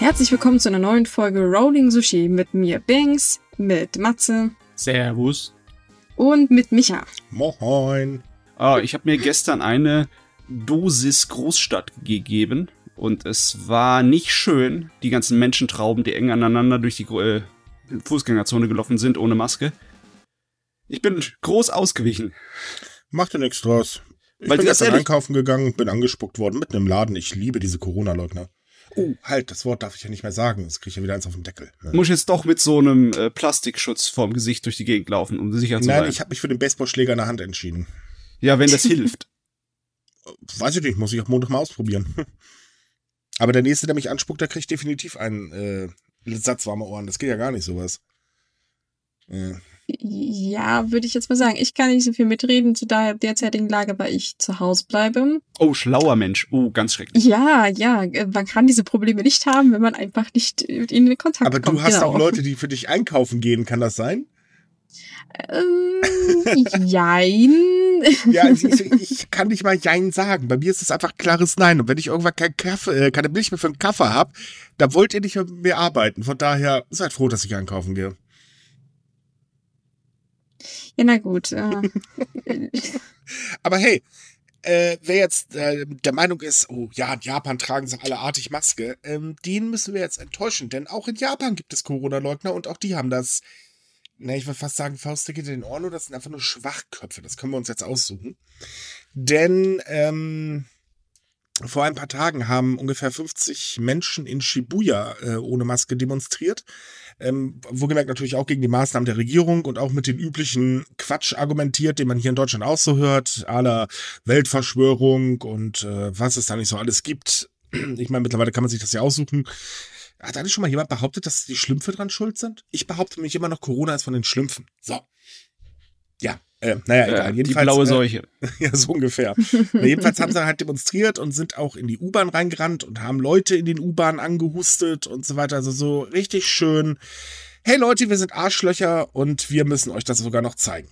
Herzlich willkommen zu einer neuen Folge Rolling Sushi mit mir Banks, mit Matze Servus. und mit Micha. Moin. Ah, ich habe mir gestern eine Dosis Großstadt gegeben und es war nicht schön, die ganzen Menschentrauben, die eng aneinander durch die äh, Fußgängerzone gelaufen sind ohne Maske. Ich bin groß ausgewichen. Macht dir nichts draus. Ich Weil bin gestern ehrlich- einkaufen gegangen, bin angespuckt worden mitten im Laden. Ich liebe diese Corona-Leugner. Oh, halt, das Wort darf ich ja nicht mehr sagen. Das kriege ich ja wieder eins auf den Deckel. Ne? Muss jetzt doch mit so einem äh, Plastikschutz vorm Gesicht durch die Gegend laufen, um sicher zu Nein, sein. ich habe mich für den Baseballschläger in der Hand entschieden. ja, wenn das hilft. Weiß ich nicht, muss ich auf Montag mal ausprobieren. Aber der nächste, der mich anspuckt, der kriegt definitiv einen äh, Satz warme Ohren. Das geht ja gar nicht, sowas. Äh, Ja, würde ich jetzt mal sagen. Ich kann nicht so viel mitreden zu der derzeitigen Lage, weil ich zu Hause bleibe. Oh, schlauer Mensch. Oh, ganz schrecklich. Ja, ja, äh, man kann diese Probleme nicht haben, wenn man einfach nicht mit ihnen in Kontakt aber kommt. du hast genau. auch Leute, die für dich einkaufen gehen, kann das sein? Ähm, jein. Ja, ich, ich, ich kann nicht mal Jein sagen. Bei mir ist es einfach klares Nein. Und wenn ich irgendwann keinen Kaffee, äh, keine Milch mehr für einen Kaffee hab, da wollt ihr nicht mehr mit mir arbeiten. Von daher seid froh, dass ich einkaufen gehe. Ja, na gut. Aber hey, äh, wer jetzt äh, der Meinung ist, oh ja, in Japan tragen sie alle artig Maske, ähm, den müssen wir jetzt enttäuschen, denn auch in Japan gibt es Corona-Leugner und auch die haben das, na, ich würde fast sagen, Faustdicke in den Ohren, das sind einfach nur Schwachköpfe. Das können wir uns jetzt aussuchen. Denn ähm, vor ein paar Tagen haben ungefähr 50 Menschen in Shibuya äh, ohne Maske demonstriert. Ähm, wohlgemerkt natürlich auch gegen die Maßnahmen der Regierung und auch mit den üblichen Quatsch argumentiert, den man hier in Deutschland auch so hört, aller Weltverschwörung und äh, was es da nicht so alles gibt. Ich meine, mittlerweile kann man sich das ja aussuchen. Hat eigentlich schon mal jemand behauptet, dass die Schlümpfe dran schuld sind? Ich behaupte nämlich immer noch, Corona ist von den Schlümpfen. So. Ja, äh, naja, egal. Äh, die Jedenfalls, blaue äh, Seuche. ja, so ungefähr. Na, jedenfalls haben sie halt demonstriert und sind auch in die U-Bahn reingerannt und haben Leute in den U-Bahnen angehustet und so weiter. Also so richtig schön. Hey Leute, wir sind Arschlöcher und wir müssen euch das sogar noch zeigen.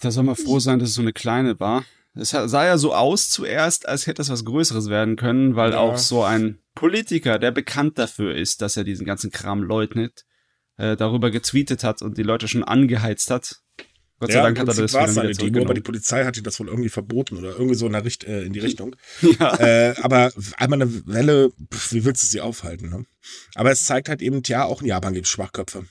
Da soll man froh sein, dass es so eine kleine war. Es sah ja so aus zuerst, als hätte es was Größeres werden können, weil Ja. auch so ein Politiker, der bekannt dafür ist, dass er diesen ganzen Kram leugnet, äh, darüber getweetet hat und die Leute schon angeheizt hat. Gott sei Ja, Dank hat er das war wieder, wieder eine Demo, aber die. Polizei hat ihm das wohl irgendwie verboten oder irgendwie so in, der Richt äh, in die Richtung. Ja. äh, aber einmal eine Welle, pf, wie willst du sie aufhalten? Ne? Aber es zeigt halt eben, ja, auch in Japan gibt es Schwachköpfe.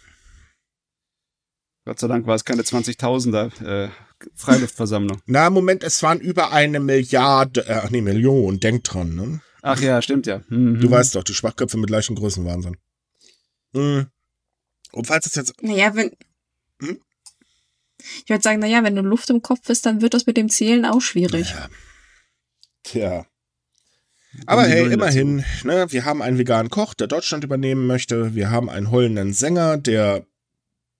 Gott sei Dank war es keine 20.000er äh, Freiluftversammlung. Na, Moment, es waren über eine Milliarde, äh, ach nee, Million, denk dran, ne? Ach ja, stimmt ja. Mhm. Du weißt doch, die Schwachköpfe mit gleichen Größenwahnsinn. Mhm. Und falls es jetzt, naja, wenn. Hm? Ich würde sagen, naja, wenn du Luft im Kopf bist, dann wird das mit dem Zählen auch schwierig. Ja. Tja. Aber hey, Nullen immerhin, ne, wir haben einen veganen Koch, der Deutschland übernehmen möchte. Wir haben einen heulenden Sänger, der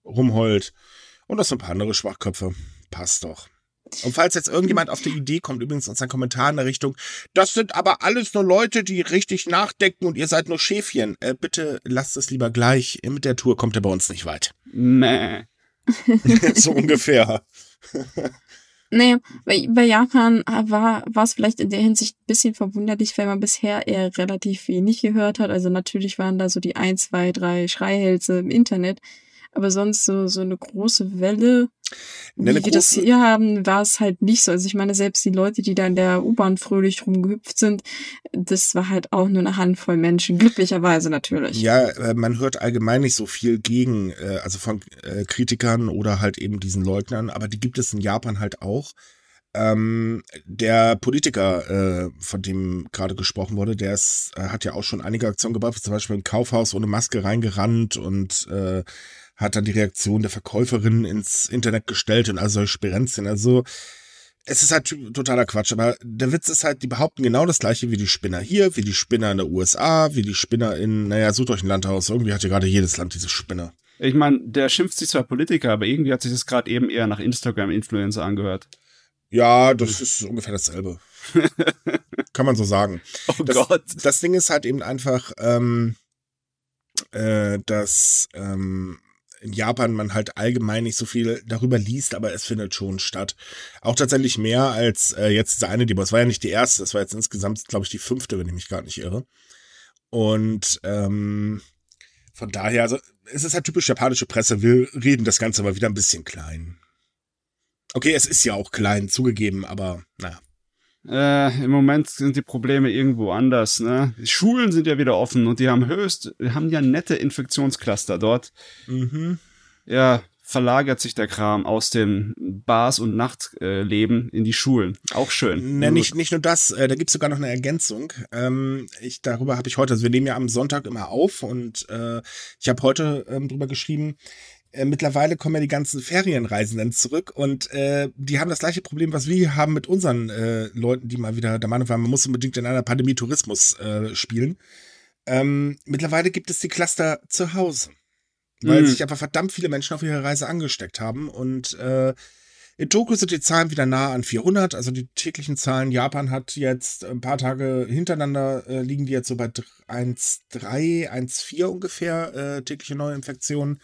rumheult. Und noch so ein paar andere Schwachköpfe. Passt doch. Und falls jetzt irgendjemand auf die Idee kommt, übrigens uns ein Kommentar in der Richtung, das sind aber alles nur Leute, die richtig nachdenken und ihr seid nur Schäfchen. Äh, bitte lasst es lieber gleich. Mit der Tour kommt er bei uns nicht weit. Mäh. so ungefähr. Naja, bei, bei Japan war, war es vielleicht in der Hinsicht ein bisschen verwunderlich, weil man bisher eher relativ wenig gehört hat. Also natürlich waren da so die ein, zwei, drei Schreihälse im Internet. Aber sonst so, so eine große Welle, wie wir das hier haben, war es halt nicht so. Also ich meine, selbst die Leute, die da in der U-Bahn fröhlich rumgehüpft sind, das war halt auch nur eine Handvoll Menschen. Glücklicherweise natürlich. Ja, äh, man hört allgemein nicht so viel gegen, äh, also von äh, Kritikern oder halt eben diesen Leugnern, aber die gibt es in Japan halt auch. Ähm, der Politiker, äh, von dem gerade gesprochen wurde, der ist, äh, hat ja auch schon einige Aktionen gebracht, zum Beispiel ein Kaufhaus ohne Maske reingerannt und äh, hat dann die Reaktion der Verkäuferin ins Internet gestellt und all solche Sperenzien. Also es ist halt totaler Quatsch, aber der Witz ist halt, die behaupten genau das gleiche wie die Spinner hier, wie die Spinner in der USA, wie die Spinner in, naja, sucht euch ein Land aus. Irgendwie hat ja gerade jedes Land diese Spinner. Ich meine, der schimpft sich zwar Politiker, aber irgendwie hat sich das gerade eben eher nach Instagram-Influencer angehört. Ja, das ist ungefähr dasselbe. Kann man so sagen. Oh Das, Gott. das Ding ist halt eben einfach, ähm, äh, dass ähm, in Japan man halt allgemein nicht so viel darüber liest, aber es findet schon statt. Auch tatsächlich mehr als äh, jetzt diese eine Demo. Es war ja nicht die erste, es war jetzt insgesamt, glaube ich, die fünfte, wenn ich mich gar nicht irre. Und ähm, von daher, also es ist halt typisch japanische Presse, wir reden das Ganze mal wieder ein bisschen klein. Okay, es ist ja auch klein, zugegeben, aber naja. Äh, Im Moment sind die Probleme irgendwo anders. Ne? Die Schulen sind ja wieder offen und die haben höchst, haben ja nette Infektionscluster dort. Mhm. Ja, verlagert sich der Kram aus dem Bars- und Nachtleben in die Schulen. Auch schön. Ne, nicht, nicht nur das, äh, da gibt's sogar noch eine Ergänzung. Ähm, ich, darüber habe ich heute, also wir nehmen ja am Sonntag immer auf und äh, ich habe heute ähm, drüber geschrieben, äh, mittlerweile kommen ja die ganzen Ferienreisenden zurück und äh, die haben das gleiche Problem, was wir haben mit unseren äh, Leuten, die mal wieder der Meinung waren, man muss unbedingt in einer Pandemie Tourismus äh, spielen. Ähm, mittlerweile gibt es die Cluster zu Hause, weil Mhm. sich einfach verdammt viele Menschen auf ihrer Reise angesteckt haben und äh, in Tokio sind die Zahlen wieder nah an 400, also die täglichen Zahlen. Japan hat jetzt ein paar Tage hintereinander, äh, liegen die jetzt so bei 1,3, 1,4 ungefähr äh, tägliche Neuinfektionen.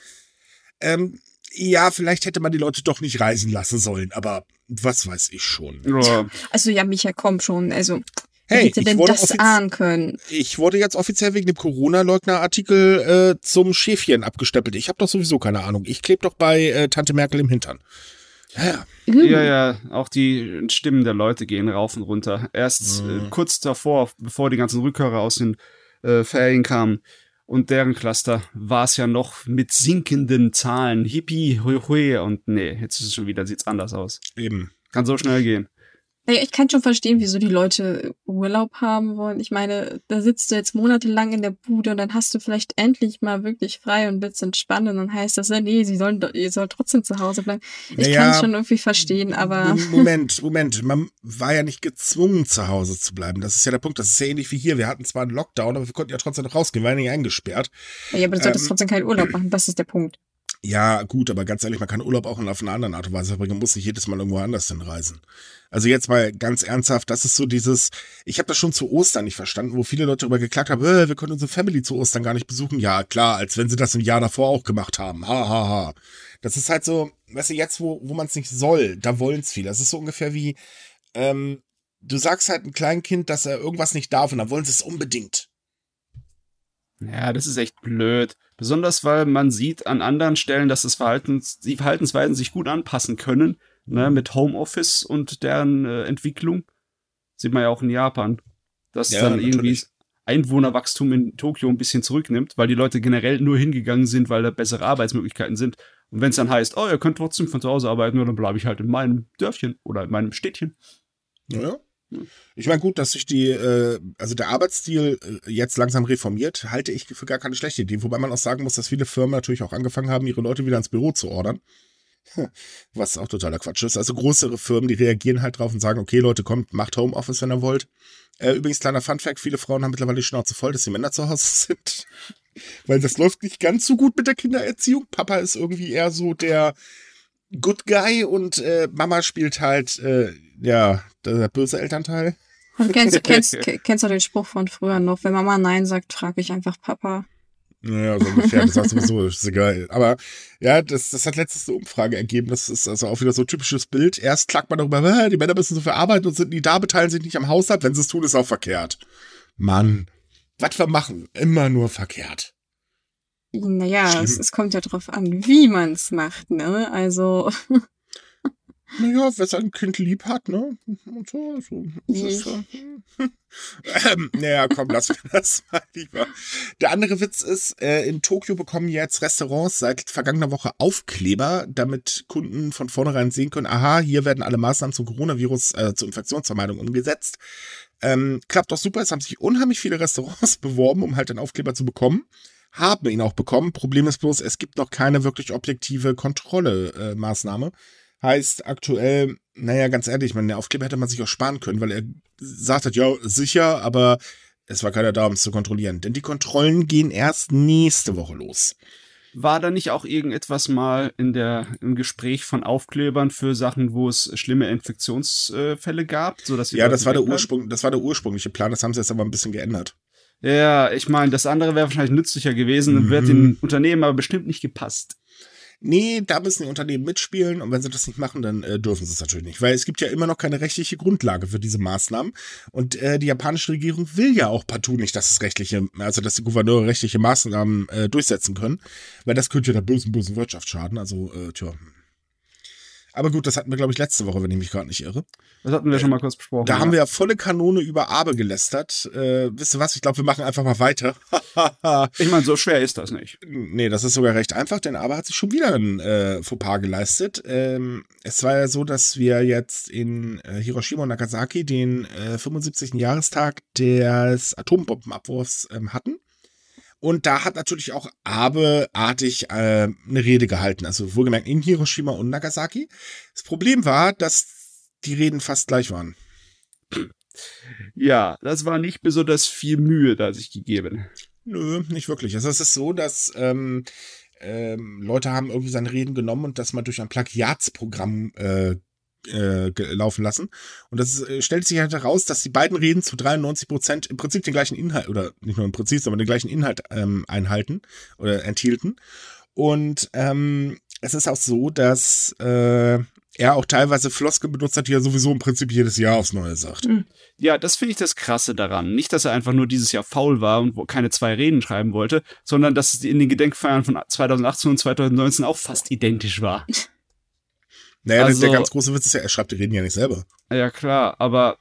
Ähm, ja, vielleicht hätte man die Leute doch nicht reisen lassen sollen, aber was weiß ich schon. Ja, Also ja, Micha, komm schon. Also, Hey, hätte ich denn wurde, das ahnen können? ich wurde jetzt offiziell wegen dem Corona-Leugner-Artikel äh, zum Schäfchen abgestempelt. Ich habe doch sowieso keine Ahnung. Ich klebe doch bei äh, Tante Merkel im Hintern. Ja, Uh, ja, ja, auch die Stimmen der Leute gehen rauf und runter. Erst Mhm. äh, kurz davor, bevor die ganzen Rückhörer aus den äh, Ferien kamen und deren Cluster, war es ja noch mit sinkenden Zahlen. Hippie, hui, hui. Und nee, jetzt ist es schon wieder, sieht's anders aus. eben. Kann so schnell gehen. Naja, ich kann schon verstehen, wieso die Leute Urlaub haben wollen. Ich meine, da sitzt du jetzt monatelang in der Bude und dann hast du vielleicht endlich mal wirklich frei und willst entspannen und dann heißt das, nee, sie sollen, ihr sollt trotzdem zu Hause bleiben. Ich Naja, kann es schon irgendwie verstehen, aber Mom- Moment, Moment. Man war ja nicht gezwungen, zu Hause zu bleiben. Das ist ja der Punkt. Das ist ja ähnlich wie hier. Wir hatten zwar einen Lockdown, aber wir konnten ja trotzdem noch rausgehen. Wir waren ja nicht eingesperrt. ja, aber du solltest Ähm, trotzdem keinen Urlaub machen. Das ist der Punkt. Ja, gut, aber ganz ehrlich, man kann Urlaub auch auf eine andere Art und Weise verbringen. Muss nicht jedes Mal irgendwo anders hinreisen. Also jetzt mal ganz ernsthaft, das ist so dieses, ich habe das schon zu Ostern nicht verstanden, wo viele Leute darüber geklagt haben, äh, wir können unsere Family zu Ostern gar nicht besuchen. Ja, klar, als wenn sie das im Jahr davor auch gemacht haben. Ha, ha, ha. Das ist halt so, weißt du, jetzt, wo, wo man es nicht soll, da wollen es viele. Das ist so ungefähr wie, ähm, du sagst halt einem kleinen Kind, dass er irgendwas nicht darf und dann wollen sie es unbedingt. Ja, das ist echt blöd. Besonders, weil man sieht an anderen Stellen, dass das Verhaltens, die Verhaltensweisen sich gut anpassen können, ne, mit Homeoffice und deren äh, Entwicklung. Sieht man ja auch in Japan, dass Ja, dann irgendwie natürlich. Einwohnerwachstum in Tokio ein bisschen zurücknimmt, weil die Leute generell nur hingegangen sind, weil da bessere Arbeitsmöglichkeiten sind. Und wenn es dann heißt, oh, ihr könnt trotzdem von zu Hause arbeiten, dann bleibe ich halt in meinem Dörfchen oder in meinem Städtchen. Ja. Ich meine, gut, dass sich die, äh, also der Arbeitsstil äh, jetzt langsam reformiert, halte ich für gar keine schlechte Idee. Wobei man auch sagen muss, dass viele Firmen natürlich auch angefangen haben, ihre Leute wieder ins Büro zu ordern. Was auch totaler Quatsch ist. Also größere Firmen, die reagieren halt drauf und sagen, okay, Leute, kommt, macht Homeoffice, wenn ihr wollt. Äh, übrigens, kleiner Funfact, viele Frauen haben mittlerweile die Schnauze voll, dass die Männer zu Hause sind. Weil das läuft nicht ganz so gut mit der Kindererziehung. Papa ist irgendwie eher so der Good Guy und Mama spielt halt, ja, der böse Elternteil. Und kennst, kennst, kennst du den Spruch von früher noch? Wenn Mama Nein sagt, frage ich einfach Papa. Naja, so ungefähr. Das war sowieso ist egal. Aber ja, das, das hat letztens eine Umfrage ergeben. Das ist also auch wieder so ein typisches Bild. Erst klagt man darüber, "Ah, die Männer müssen so viel arbeiten und sind nie da, beteiligen sich nicht am Haushalt. Wenn sie es tun, ist auch verkehrt. Mann, was wir machen, immer nur verkehrt. Naja, es, es kommt ja drauf an, wie man's macht, ne? Also, Naja, wer sein Kind lieb hat, ne? Und so, so. Äh, ähm, naja, komm, lass mir das mal lieber. Der andere Witz ist, äh, in Tokio bekommen jetzt Restaurants seit vergangener Woche Aufkleber, damit Kunden von vornherein sehen können, aha, hier werden alle Maßnahmen zum Coronavirus, äh, zur Infektionsvermeidung umgesetzt. Ähm, klappt doch super, es haben sich unheimlich viele Restaurants beworben, um halt den Aufkleber zu bekommen. Haben ihn auch bekommen. Problem ist bloß, es gibt noch keine wirklich objektive Kontrolle-Maßnahme. Äh. Heißt aktuell, naja, ganz ehrlich, ich meine, der Aufkleber hätte man sich auch sparen können, weil er sagt hat, ja, sicher, aber es war keiner da, um es zu kontrollieren. Denn die Kontrollen gehen erst nächste Woche los. War da nicht auch irgendetwas mal in der, im Gespräch von Aufklebern für Sachen, wo es schlimme Infektionsfälle gab, sodass Ja, das war der? Ursprung, das war der ursprüngliche Plan, das haben sie jetzt aber ein bisschen geändert. Ja, ich meine, das andere wäre wahrscheinlich nützlicher gewesen und Mhm. wird den Unternehmen aber bestimmt nicht gepasst. Nee, da müssen die Unternehmen mitspielen und wenn sie das nicht machen, dann äh, dürfen sie es natürlich nicht, weil es gibt ja immer noch keine rechtliche Grundlage für diese Maßnahmen. Und äh, die japanische Regierung will ja auch partout nicht, dass es rechtliche, also dass die Gouverneure rechtliche Maßnahmen äh, durchsetzen können, weil das könnte ja der bösen, bösen Wirtschaft schaden, also äh, tja. Aber gut, das hatten wir, glaube ich, letzte Woche, wenn ich mich gerade nicht irre. Das hatten wir schon mal kurz besprochen. Da ja. haben wir ja volle Kanone über Abe gelästert. Äh, wisst ihr was? Ich glaube, wir machen einfach mal weiter. ich meine, so schwer ist das nicht. Nee, das ist sogar recht einfach, denn Abe hat sich schon wieder ein äh, Fauxpas geleistet. Ähm, es war ja so, dass wir jetzt in äh, Hiroshima und Nagasaki den äh, 75. Jahrestag des Atombombenabwurfs ähm, hatten. Und da hat natürlich auch Abe-artig äh, eine Rede gehalten. Also wohlgemerkt in Hiroshima und Nagasaki. Das Problem war, dass die Reden fast gleich waren. Ja, das war nicht besonders viel Mühe da sich gegeben. Nö, nicht wirklich. Also es ist so, dass ähm, ähm, Leute haben irgendwie seine Reden genommen und das mal durch ein Plagiatsprogramm äh, äh, laufen lassen. Und das äh, stellt sich halt heraus, dass die beiden Reden zu 93 Prozent im Prinzip den gleichen Inhalt, oder nicht nur im Prinzip, sondern den gleichen Inhalt ähm, einhalten oder enthielten. Und ähm, es ist auch so, dass äh, er auch teilweise Floskeln benutzt hat, die er sowieso im Prinzip jedes Jahr aufs Neue sagt. Ja, das finde ich das Krasse daran. Nicht, dass er einfach nur dieses Jahr faul war und keine zwei Reden schreiben wollte, sondern dass es in den Gedenkfeiern von 2018 und 2019 auch fast identisch war. Naja, Also- der, der ganz große Witz ist ja, er schreibt die Reden ja nicht selber. Ja, klar, aber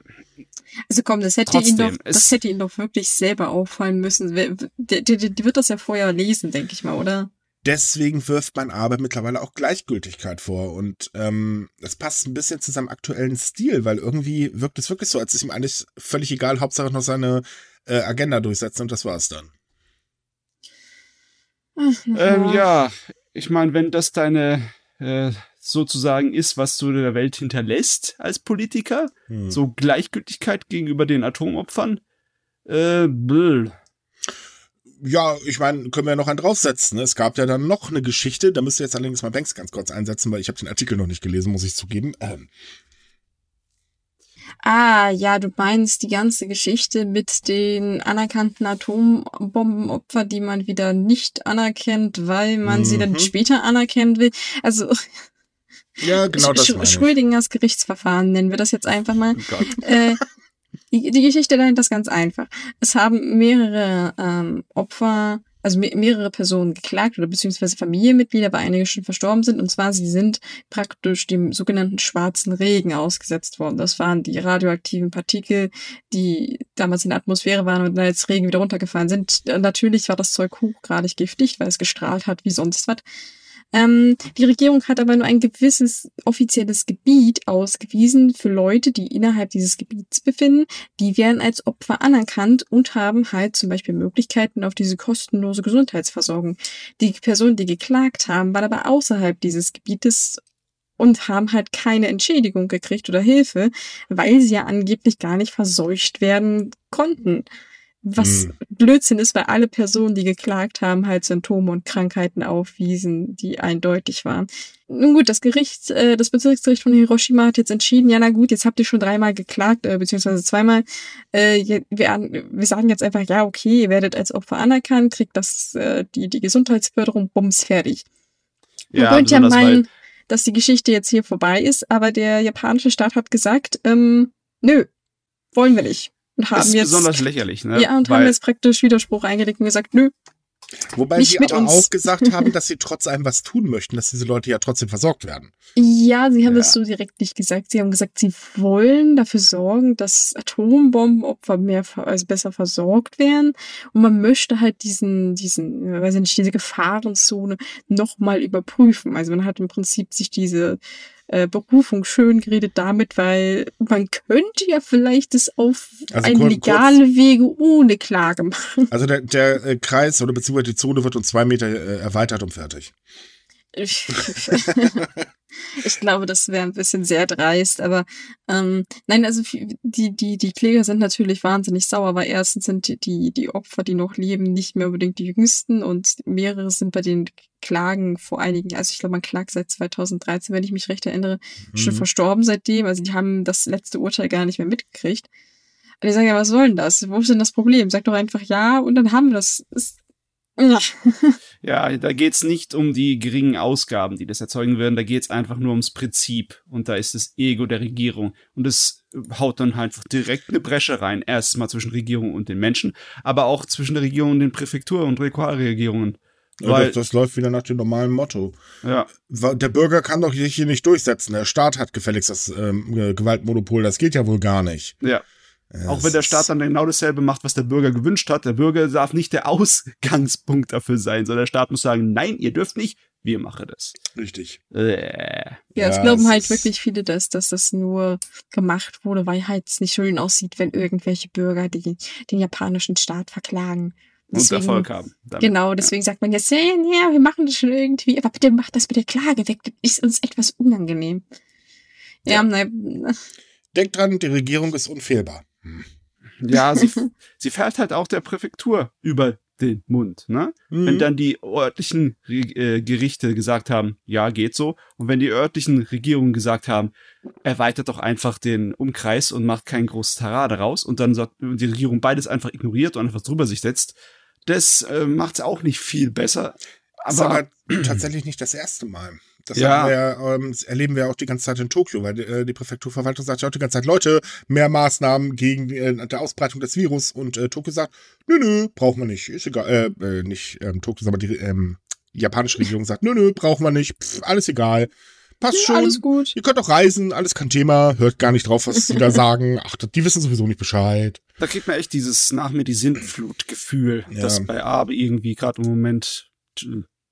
Also komm, das hätte ihn doch, das hätte ihn doch wirklich selber auffallen müssen. Der, der, der wird das ja vorher lesen, denke ich mal, oder? Deswegen wirft man aber mittlerweile auch Gleichgültigkeit vor. Und ähm, das passt ein bisschen zu seinem aktuellen Stil, weil irgendwie wirkt es wirklich so, als ist ihm eigentlich völlig egal, Hauptsache noch seine äh, Agenda durchsetzen und das war's dann. ähm, ja, ich meine, wenn das deine äh, sozusagen ist, was du der Welt hinterlässt als Politiker, Hm. so Gleichgültigkeit gegenüber den Atomopfern, äh, bläh. Ja, ich meine, können wir ja noch einen draufsetzen. Ne? Es gab ja dann noch eine Geschichte, da müsst ihr jetzt allerdings mal Banks ganz kurz einsetzen, weil ich habe den Artikel noch nicht gelesen, muss ich zugeben. Ähm, Ah, ja, du meinst die ganze Geschichte mit den anerkannten Atombombenopfern, die man wieder nicht anerkennt, weil man sie dann Mhm. später anerkennen will. Also ja, genau das Sch meine ich. Schrödingers Gerichtsverfahren nennen wir das jetzt einfach mal. Oh äh, die, die Geschichte dahinter ist ganz einfach. Es haben mehrere ähm, Opfer, also me mehrere Personen geklagt oder beziehungsweise Familienmitglieder, weil einige schon verstorben sind. Und zwar, sie sind praktisch dem sogenannten schwarzen Regen ausgesetzt worden. Das waren die radioaktiven Partikel, die damals in der Atmosphäre waren und dann als Regen wieder runtergefallen sind. Natürlich war das Zeug hochgradig giftig, weil es gestrahlt hat wie sonst was. Ähm, die Regierung hat aber nur ein gewisses offizielles Gebiet ausgewiesen für Leute, die innerhalb dieses Gebiets befinden. Die werden als Opfer anerkannt und haben halt zum Beispiel Möglichkeiten auf diese kostenlose Gesundheitsversorgung. Die Personen, die geklagt haben, waren aber außerhalb dieses Gebietes und haben halt keine Entschädigung gekriegt oder Hilfe, weil sie ja angeblich gar nicht verseucht werden konnten. Was Hm. Blödsinn ist, weil alle Personen, die geklagt haben, halt Symptome und Krankheiten aufwiesen, die eindeutig waren. Nun gut, das Gericht, äh, das Bezirksgericht von Hiroshima hat jetzt entschieden, ja na gut, jetzt habt ihr schon dreimal geklagt, äh, beziehungsweise zweimal. Äh, wir, wir sagen jetzt einfach, ja okay, ihr werdet als Opfer anerkannt, kriegt das äh, die, die Gesundheitsförderung, bums, fertig. Man Ja, könnte ja meinen, dass die Geschichte jetzt hier vorbei ist, aber der japanische Staat hat gesagt, ähm, nö, wollen wir nicht. Und haben ist jetzt besonders lächerlich, ne? ja, und haben Weil- jetzt praktisch Widerspruch eingelegt und gesagt, nö, Wobei nicht sie mit aber uns. auch gesagt haben, dass sie trotz allem was tun möchten, dass diese Leute ja trotzdem versorgt werden. Ja, sie haben Ja. das so direkt nicht gesagt. Sie haben gesagt, sie wollen dafür sorgen, dass Atombombenopfer mehr, also besser versorgt werden. Und man möchte halt diesen, diesen, weiß ich nicht, diese Gefahrenzone nochmal überprüfen. Also man hat im Prinzip sich diese äh, Berufung schön geredet damit, weil man könnte ja vielleicht das auf Also eine kur- legale Wege ohne Klage machen. Also der, der äh, Kreis oder beziehungsweise die Zone wird um zwei Meter äh, erweitert und fertig. Ich, ich glaube, das wäre ein bisschen sehr dreist, aber ähm, nein, also die, die, die Kläger sind natürlich wahnsinnig sauer, weil erstens sind die, die, die Opfer, die noch leben, nicht mehr unbedingt die jüngsten und mehrere sind bei den Klagen vor einigen, also ich glaube, man klagt seit 2013, wenn ich mich recht erinnere, schon Mhm. verstorben seitdem, also die haben das letzte Urteil gar nicht mehr mitgekriegt. Und die sagen ja, was soll denn das? Wo ist denn das Problem? Sag doch einfach ja und dann haben wir das. Ist, Ja. Da geht's nicht um die geringen Ausgaben, die das erzeugen würden, da geht's einfach nur ums Prinzip. Und da ist das Ego der Regierung. Und es haut dann halt direkt eine Bresche rein. Erstmal zwischen Regierung und den Menschen, aber auch zwischen der Regierung und den Präfektur- und Lokalregierungen. Ja, Weil, das, das läuft wieder nach dem normalen Motto. ja, Der Bürger kann doch sich hier nicht durchsetzen. Der Staat hat gefälligst das ähm, Ge- Gewaltmonopol. Das geht ja wohl gar nicht. ja. Ja, Auch wenn der Staat dann genau dasselbe macht, was der Bürger gewünscht hat. Der Bürger darf nicht der Ausgangspunkt dafür sein, sondern der Staat muss sagen, nein, ihr dürft nicht, wir machen das. Richtig. Äh. Ja, es Ja, glauben es halt wirklich viele, dass, dass das nur gemacht wurde, weil halt es nicht schön aussieht, wenn irgendwelche Bürger die, den japanischen Staat verklagen. Und Erfolg haben. damit. Genau, deswegen sagt man jetzt, ja, ja, wir machen das schon irgendwie, aber bitte macht das mit der Klage weg, das ist uns etwas unangenehm. Ja, ne, Denkt dran, die Regierung ist unfehlbar. Ja, sie, sie fährt halt auch der Präfektur über den Mund, ne? Wenn Mhm. dann die örtlichen Re- äh, Gerichte gesagt haben, ja, geht so, und wenn die örtlichen Regierungen gesagt haben, erweitert doch einfach den Umkreis und macht kein großes Tara daraus, und dann sagt die Regierung beides einfach ignoriert und einfach drüber sich setzt, das äh, macht's auch nicht viel besser. Das ist Aber, aber tatsächlich nicht das erste Mal. Das Ja. wir ja, ähm, erleben wir auch die ganze Zeit in Tokio, weil äh, die Präfekturverwaltung sagt ja auch die ganze Zeit, Leute, mehr Maßnahmen gegen äh, der Ausbreitung des Virus und äh, Tokio sagt, nö, nö, brauchen wir nicht, ist egal, äh, äh, nicht ähm, Tokio, sondern die ähm, japanische Regierung sagt, nö, nö, brauchen wir nicht, Pff, alles egal, passt ja, schon. alles gut. Ihr könnt doch reisen, alles kein Thema, hört gar nicht drauf, was sie da sagen. Ach, die wissen sowieso nicht Bescheid. da kriegt man echt dieses nach mir die Sintflut-Gefühl, Ja. das bei Abe irgendwie gerade im Moment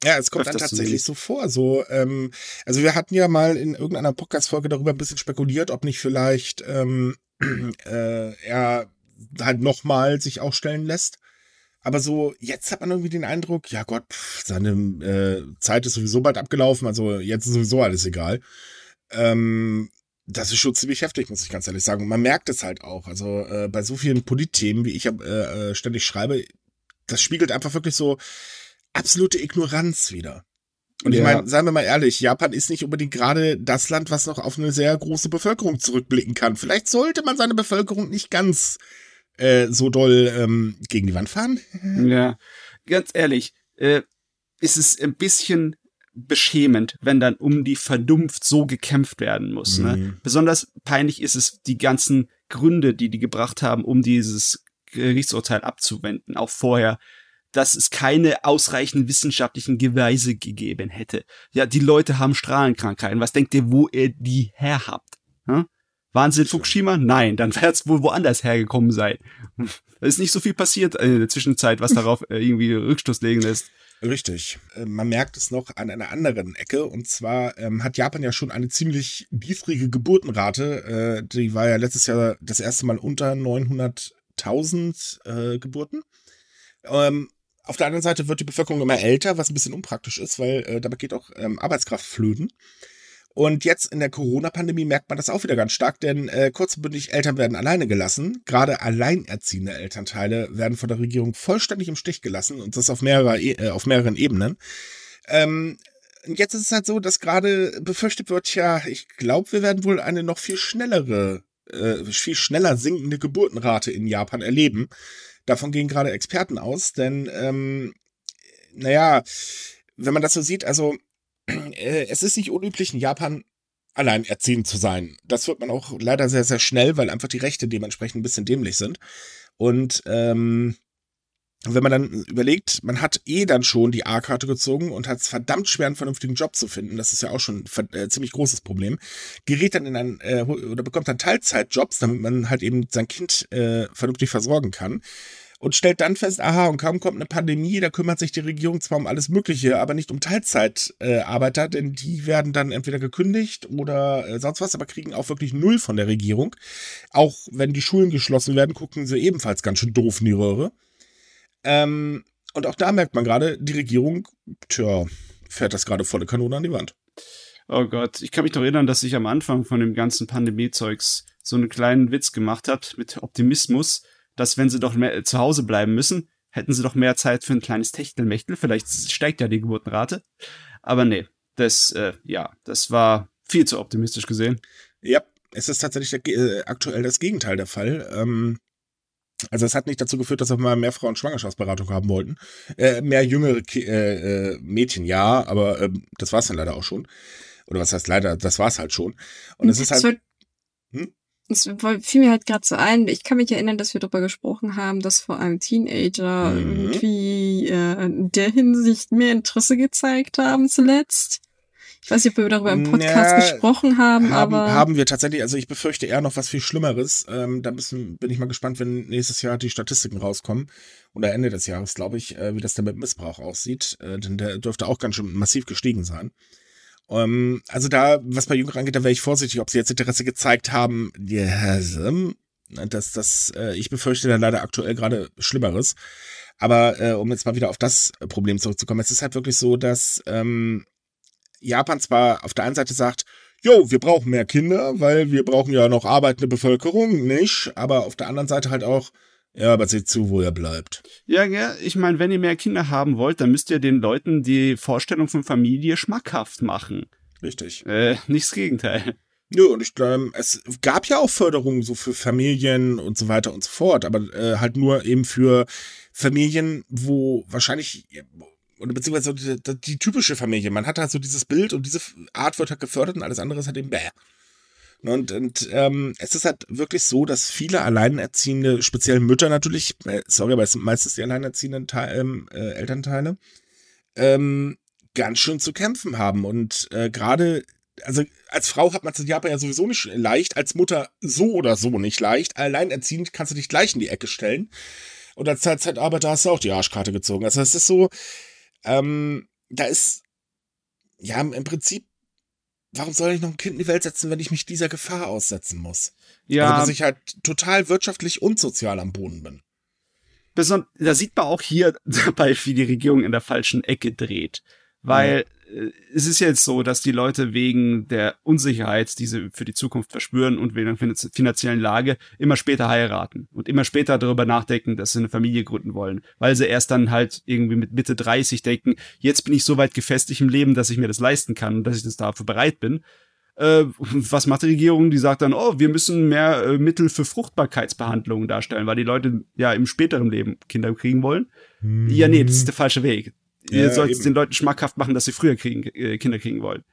Ja, es kommt dann tatsächlich so vor. So, ähm, also wir hatten ja mal in irgendeiner Podcast-Folge darüber ein bisschen spekuliert, ob nicht vielleicht ähm, äh, er halt nochmal sich ausstellen lässt. Aber so, jetzt hat man irgendwie den Eindruck, ja Gott, pff, seine äh, Zeit ist sowieso bald abgelaufen, also jetzt ist sowieso alles egal. Ähm, das ist schon ziemlich heftig, muss ich ganz ehrlich sagen. Und man merkt es halt auch. Also äh, bei so vielen Politthemen, wie ich äh, äh, ständig schreibe, das spiegelt einfach wirklich so absolute Ignoranz wieder. Und ich Ja. meine, seien wir mal ehrlich, Japan ist nicht unbedingt gerade das Land, was noch auf eine sehr große Bevölkerung zurückblicken kann. Vielleicht sollte man seine Bevölkerung nicht ganz äh, so doll ähm, gegen die Wand fahren. Ja, ganz ehrlich, äh, ist es ein bisschen beschämend, wenn dann um die Vernunft so gekämpft werden muss. Ne? Mhm. Besonders peinlich ist es die ganzen Gründe, die die gebracht haben, um dieses Gerichtsurteil abzuwenden, auch vorher, dass es keine ausreichend wissenschaftlichen Beweise gegeben hätte. Ja, die Leute haben Strahlenkrankheiten. Was denkt ihr, wo ihr die her habt? Hm? Waren sie in Fukushima? Nein, dann wird es wohl woanders hergekommen sein. Da ist nicht so viel passiert in der Zwischenzeit, was darauf äh, irgendwie Rückstoß legen lässt. Richtig. Äh, Man merkt es noch an einer anderen Ecke. Und zwar ähm, hat Japan ja schon eine ziemlich niedrige Geburtenrate. Äh, die war ja letztes Jahr das erste Mal unter 900.000 äh, Geburten. Ähm, auf der anderen Seite wird die Bevölkerung immer älter, was ein bisschen unpraktisch ist, weil äh, dabei geht auch ähm, Arbeitskraft flöten. Und jetzt in der Corona-Pandemie merkt man das auch wieder ganz stark, denn äh, kurzbündig Eltern werden alleine gelassen. Gerade alleinerziehende Elternteile werden von der Regierung vollständig im Stich gelassen und das auf, mehrerer, e äh, auf mehreren Ebenen. Ähm, und jetzt ist es halt so, dass gerade befürchtet wird, ja, ich glaube, wir werden wohl eine noch viel schnellere, äh, viel schneller sinkende Geburtenrate in Japan erleben. Davon gehen gerade Experten aus, denn, ähm, naja, wenn man das so sieht, also äh, es ist nicht unüblich, in Japan alleinerziehend zu sein. Das wird man auch leider sehr, sehr schnell, weil einfach die Rechte dementsprechend ein bisschen dämlich sind. Und ähm, wenn man dann überlegt, man hat eh dann schon die A-Karte gezogen und hat es verdammt schwer, einen vernünftigen Job zu finden, das ist ja auch schon ein äh, ziemlich großes Problem, gerät dann in ein, äh, oder bekommt dann Teilzeitjobs, damit man halt eben sein Kind äh, vernünftig versorgen kann und stellt dann fest, aha, und kaum kommt eine Pandemie, da kümmert sich die Regierung zwar um alles Mögliche, aber nicht um Teilzeitarbeiter, äh, denn die werden dann entweder gekündigt oder äh, sonst was, aber kriegen auch wirklich null von der Regierung. Auch wenn die Schulen geschlossen werden, gucken sie ebenfalls ganz schön doof in die Röhre. Ähm, und auch da merkt man gerade, die Regierung, tja, fährt das gerade volle Kanone an die Wand. Oh Gott, ich kann mich noch erinnern, dass ich am Anfang von dem ganzen Pandemie-Zeugs so einen kleinen Witz gemacht hat mit Optimismus, dass wenn sie doch mehr zu Hause bleiben müssen, hätten sie doch mehr Zeit für ein kleines Techtelmechtel. Vielleicht steigt ja die Geburtenrate. Aber nee, das, äh, ja, das war viel zu optimistisch gesehen. Ja, es ist tatsächlich der, äh, aktuell das Gegenteil der Fall. Ähm, Also es hat nicht dazu geführt, dass wir mal mehr Frauen Schwangerschaftsberatung haben wollten. Äh, mehr jüngere Ki äh, äh, Mädchen, ja, aber äh, das war es dann leider auch schon. Oder was heißt leider, das war es halt schon. Und es ist halt. Hm? Es fiel mir halt gerade so ein, ich kann mich erinnern, dass wir darüber gesprochen haben, dass vor allem Teenager mhm. irgendwie äh, in der Hinsicht mehr Interesse gezeigt haben zuletzt. Ich weiß nicht, ob wir darüber im Podcast Na, gesprochen haben, haben, aber. Haben wir tatsächlich, also ich befürchte eher noch was viel Schlimmeres. Ähm, da müssen, bin ich mal gespannt, wenn nächstes Jahr die Statistiken rauskommen. Oder Ende des Jahres, glaube ich, äh, wie das denn mit Missbrauch aussieht. Äh, denn der dürfte auch ganz schön massiv gestiegen sein. Ähm, also da, was bei Jüngeren angeht, da wäre ich vorsichtig, ob sie jetzt Interesse gezeigt haben. Yes, das, das, äh, ich befürchte da leider aktuell gerade Schlimmeres. Aber äh, um jetzt mal wieder auf das Problem zurückzukommen, es ist halt wirklich so, dass ähm, Japan zwar auf der einen Seite sagt, jo, wir brauchen mehr Kinder, weil wir brauchen ja noch arbeitende Bevölkerung, nicht? Aber auf der anderen Seite halt auch, ja, aber seht zu, wo er bleibt. Ja, ja, ich meine, wenn ihr mehr Kinder haben wollt, dann müsst ihr den Leuten die Vorstellung von Familie schmackhaft machen. Richtig. Äh, nichts Gegenteil. Nö, und ich glaube, es gab ja auch Förderungen so für Familien und so weiter und so fort, aber äh, halt nur eben für Familien, wo wahrscheinlich oder beziehungsweise die, die, typische Familie. Man hat halt so dieses Bild und diese Art wird halt gefördert und alles andere ist halt eben bäh. Und, und ähm, es ist halt wirklich so, dass viele Alleinerziehende, speziell Mütter natürlich, äh, sorry, aber es sind meistens die alleinerziehenden Teil, ähm, äh, Elternteile, ähm, ganz schön zu kämpfen haben. Und äh, gerade, also als Frau hat man es in Japan ja sowieso nicht leicht, als Mutter so oder so nicht leicht. Alleinerziehend kannst du dich gleich in die Ecke stellen. Und als Zeitarbeiter hast du auch die Arschkarte gezogen. Also es ist so, ähm, da ist, ja, im Prinzip, warum soll ich noch ein Kind in die Welt setzen, wenn ich mich dieser Gefahr aussetzen muss? Ja. Also, dass ich halt total wirtschaftlich und sozial am Boden bin. Da sieht man auch hier dabei, wie die Regierung in der falschen Ecke dreht. Weil äh, es ist jetzt so, dass die Leute wegen der Unsicherheit, die sie für die Zukunft verspüren und wegen der finanziellen Lage immer später heiraten und immer später darüber nachdenken, dass sie eine Familie gründen wollen, weil sie erst dann halt irgendwie mit Mitte 30 denken, jetzt bin ich so weit gefestigt im Leben, dass ich mir das leisten kann und dass ich das dafür bereit bin. Äh, was macht die Regierung? Die sagt dann, oh, wir müssen mehr äh, Mittel für Fruchtbarkeitsbehandlungen darstellen, weil die Leute ja im späteren Leben Kinder kriegen wollen. Hm. Ja, nee, das ist der falsche Weg. Ihr ja, sollt den Leuten schmackhaft machen, dass sie früher kriegen, äh, Kinder kriegen wollen.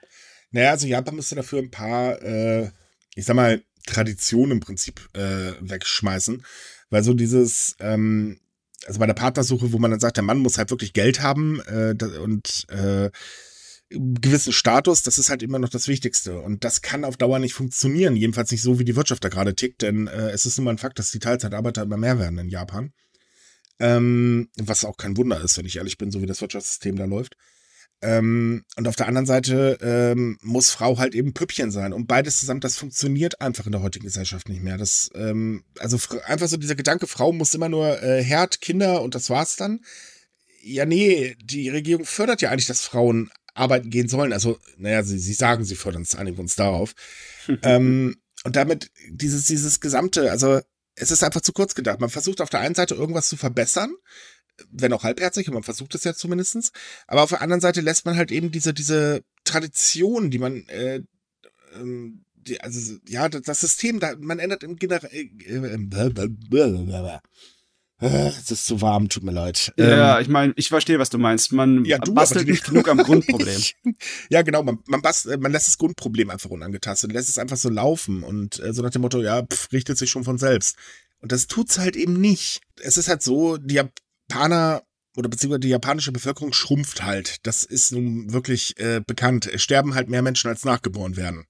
Naja, also Japan müsste dafür ein paar, äh, ich sag mal, Traditionen im Prinzip äh, wegschmeißen. Weil so dieses, ähm, also bei der Partnersuche, wo man dann sagt, der Mann muss halt wirklich Geld haben äh, und äh, gewissen Status, das ist halt immer noch das Wichtigste. Und das kann auf Dauer nicht funktionieren, jedenfalls nicht so, wie die Wirtschaft da gerade tickt, denn äh, es ist nun mal ein Fakt, dass die Teilzeitarbeiter immer mehr werden in Japan. Ähm, was auch kein Wunder ist, wenn ich ehrlich bin, so wie das Wirtschaftssystem da läuft. Ähm, und auf der anderen Seite ähm, muss Frau halt eben Püppchen sein. Und beides zusammen, das funktioniert einfach in der heutigen Gesellschaft nicht mehr. Das, ähm, also einfach so dieser Gedanke, Frau muss immer nur äh, Herd, Kinder und das war's dann. Ja, nee, die Regierung fördert ja eigentlich, dass Frauen arbeiten gehen sollen. Also, naja, sie, sie sagen, sie fördern es, einigen uns darauf. ähm, und damit dieses, dieses gesamte, also es ist einfach zu kurz gedacht. Man versucht auf der einen Seite irgendwas zu verbessern, wenn auch halbherzig, und man versucht es ja zumindestens. Aber auf der anderen Seite lässt man halt eben diese, diese Tradition, die man, äh, ähm, die, also ja, das System, da, man ändert im generell. Äh, äh, es ist zu warm, tut mir leid. Ja, ähm, ich meine, ich verstehe, was du meinst. Man ja, du, bastelt nicht genug am Grundproblem. ja, genau, man, man, bastelt, man lässt das Grundproblem einfach unangetastet, lässt es einfach so laufen und äh, so nach dem Motto, ja, pff, richtet sich schon von selbst. Und das tut's halt eben nicht. Es ist halt so, die Japaner oder beziehungsweise die japanische Bevölkerung schrumpft halt. Das ist nun wirklich äh, bekannt. Es sterben halt mehr Menschen, als nachgeboren werden.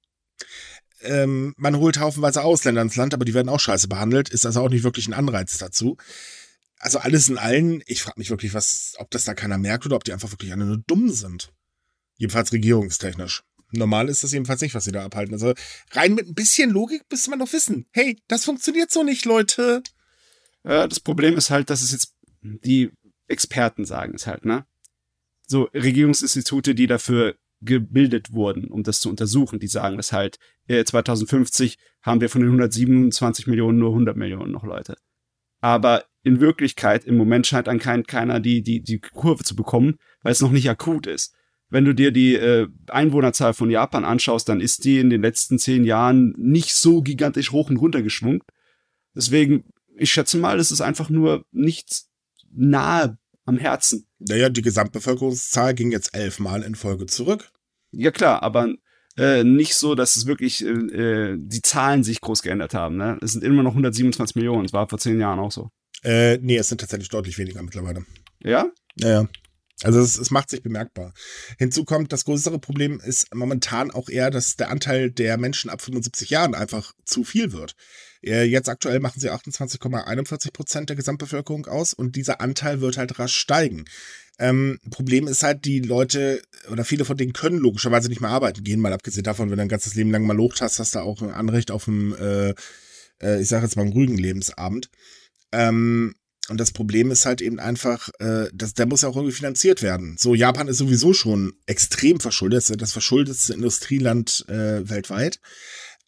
Ähm, man holt haufenweise Ausländer ins Land, aber die werden auch scheiße behandelt. Ist also auch nicht wirklich ein Anreiz dazu also alles in allen, ich frage mich wirklich, was, ob das da keiner merkt oder ob die einfach wirklich alle nur dumm sind. Jedenfalls regierungstechnisch. Normal ist das jedenfalls nicht, was sie da abhalten. Also rein mit ein bisschen Logik müsste man doch wissen. Hey, das funktioniert so nicht, Leute. Ja, das Problem ist halt, dass es jetzt die Experten sagen es halt, ne? So Regierungsinstitute, die dafür gebildet wurden, um das zu untersuchen, die sagen es halt, 2050 äh, haben wir von den 127 Millionen nur 100 Millionen noch Leute. Aber in Wirklichkeit im Moment scheint an kein, keiner die, die, die Kurve zu bekommen, weil es noch nicht akut ist. Wenn du dir die äh, Einwohnerzahl von Japan anschaust, dann ist die in den letzten zehn Jahren nicht so gigantisch hoch und runter geschwungen. Deswegen ich schätze mal, es ist einfach nur nicht nahe am Herzen. Naja, die Gesamtbevölkerungszahl ging jetzt elfmal in Folge zurück. Ja klar, aber äh, nicht so, dass es wirklich äh, äh, die Zahlen sich groß geändert haben. Ne? Es sind immer noch 127 Millionen. Es war vor zehn Jahren auch so. Äh, nee, es sind tatsächlich deutlich weniger mittlerweile. Ja? Ja, ja. Also es, es macht sich bemerkbar. Hinzu kommt, das größere Problem ist momentan auch eher, dass der Anteil der Menschen ab 75 Jahren einfach zu viel wird. Äh, jetzt aktuell machen sie 28,41 Prozent der Gesamtbevölkerung aus und dieser Anteil wird halt rasch steigen. Ähm, Problem ist halt, die Leute oder viele von denen können logischerweise nicht mehr arbeiten gehen, mal abgesehen davon, wenn du ein ganzes Leben lang mal locht hast, hast du auch ein Anrecht auf ein, äh, äh, ich sage jetzt mal, einen ruhigen Lebensabend. Ähm, und das Problem ist halt eben einfach, äh, dass der muss ja auch irgendwie finanziert werden. So, Japan ist sowieso schon extrem verschuldet, das verschuldetste Industrieland äh, weltweit.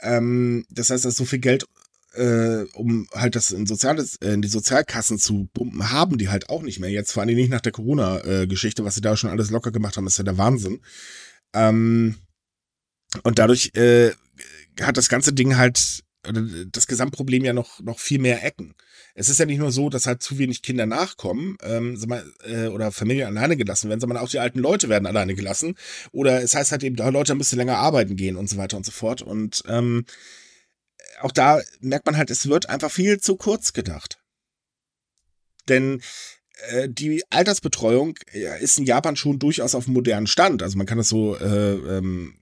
Ähm, das heißt, dass so viel Geld, äh, um halt das in, Soziales, äh, in die Sozialkassen zu pumpen, haben die halt auch nicht mehr. Jetzt vor allem nicht nach der Corona-Geschichte, was sie da schon alles locker gemacht haben, ist ja der Wahnsinn. Ähm, und dadurch äh, hat das ganze Ding halt, das Gesamtproblem ja noch, noch viel mehr Ecken es ist ja nicht nur so, dass halt zu wenig Kinder nachkommen ähm, äh, oder Familien alleine gelassen werden, sondern auch die alten Leute werden alleine gelassen. Oder es heißt halt eben, Leute müssen länger arbeiten gehen und so weiter und so fort. Und ähm, auch da merkt man halt, es wird einfach viel zu kurz gedacht. Denn äh, die Altersbetreuung ist in Japan schon durchaus auf einem modernen Stand. Also man kann das so äh, ähm,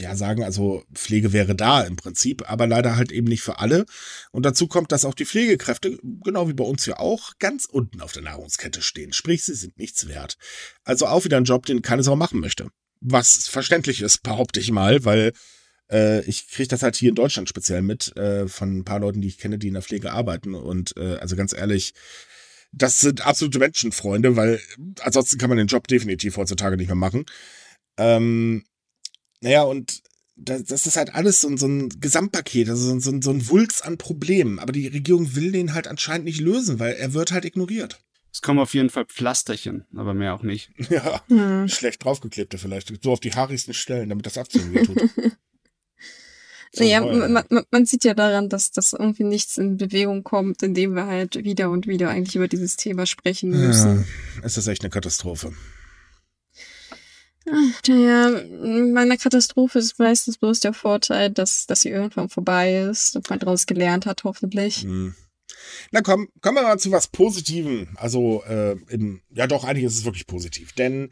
ja, sagen, also Pflege wäre da im Prinzip, aber leider halt eben nicht für alle. Und dazu kommt, dass auch die Pflegekräfte, genau wie bei uns ja auch, ganz unten auf der Nahrungskette stehen. Sprich, sie sind nichts wert. Also auch wieder ein Job, den keine Sau machen möchte. Was verständlich ist, behaupte ich mal, weil äh, ich kriege das halt hier in Deutschland speziell mit äh, von ein paar Leuten, die ich kenne, die in der Pflege arbeiten. Und äh, also ganz ehrlich, das sind absolute Menschenfreunde, weil ansonsten kann man den Job definitiv heutzutage nicht mehr machen. Ähm, naja, und das, das ist halt alles so, so ein Gesamtpaket, also so, so, so ein Wulst an Problemen. Aber die Regierung will den halt anscheinend nicht lösen, weil er wird halt ignoriert. Es kommen auf jeden Fall Pflasterchen, aber mehr auch nicht. Ja, hm. schlecht draufgeklebte vielleicht. So auf die haarigsten Stellen, damit das abziehen wird. So, naja, man, man, man, sieht ja daran, dass das irgendwie nichts in Bewegung kommt, indem wir halt wieder und wieder eigentlich über dieses Thema sprechen müssen. Ja, es ist echt eine Katastrophe. Naja, meiner Katastrophe ist meistens bloß der Vorteil, dass, dass sie irgendwann vorbei ist und man daraus gelernt hat, hoffentlich. Hm. Na komm, kommen wir mal zu was Positivem. Also, äh, in, ja doch, eigentlich ist es wirklich positiv. Denn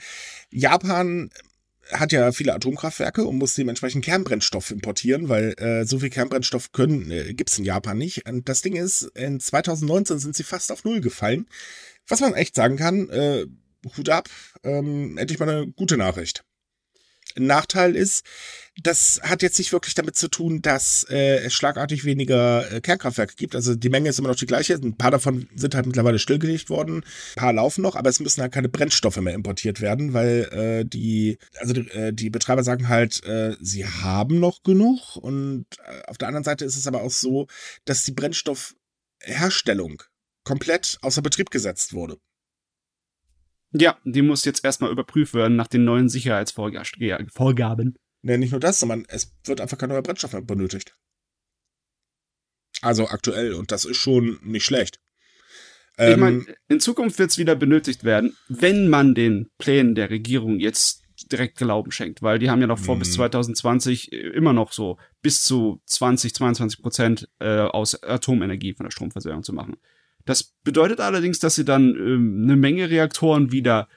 Japan hat ja viele Atomkraftwerke und muss dementsprechend Kernbrennstoff importieren, weil äh, so viel Kernbrennstoff äh, gibt es in Japan nicht. Und das Ding ist, in 2019 sind sie fast auf Null gefallen. Was man echt sagen kann, äh, Hut ab, ähm, endlich mal eine gute Nachricht. Ein Nachteil ist, das hat jetzt nicht wirklich damit zu tun, dass äh, es schlagartig weniger äh, Kernkraftwerke gibt. Also die Menge ist immer noch die gleiche. Ein paar davon sind halt mittlerweile stillgelegt worden. Ein paar laufen noch, aber es müssen halt keine Brennstoffe mehr importiert werden, weil äh, die, also die, äh, die Betreiber sagen halt, äh, sie haben noch genug. Und äh, auf der anderen Seite ist es aber auch so, dass die Brennstoffherstellung komplett außer Betrieb gesetzt wurde. Ja, die muss jetzt erstmal überprüft werden nach den neuen Sicherheitsvorgaben. Ne, nicht nur das, sondern es wird einfach kein neuer Brennstoff mehr benötigt. Also aktuell, und das ist schon nicht schlecht. Ich meine, ähm, in Zukunft wird es wieder benötigt werden, wenn man den Plänen der Regierung jetzt direkt Glauben schenkt, weil die haben ja noch vor, bis 2020 mhm. immer noch so bis zu 20, 22 Prozent äh, aus Atomenergie von der Stromversorgung zu machen. Das bedeutet allerdings, dass sie dann ähm, eine Menge Reaktoren wieder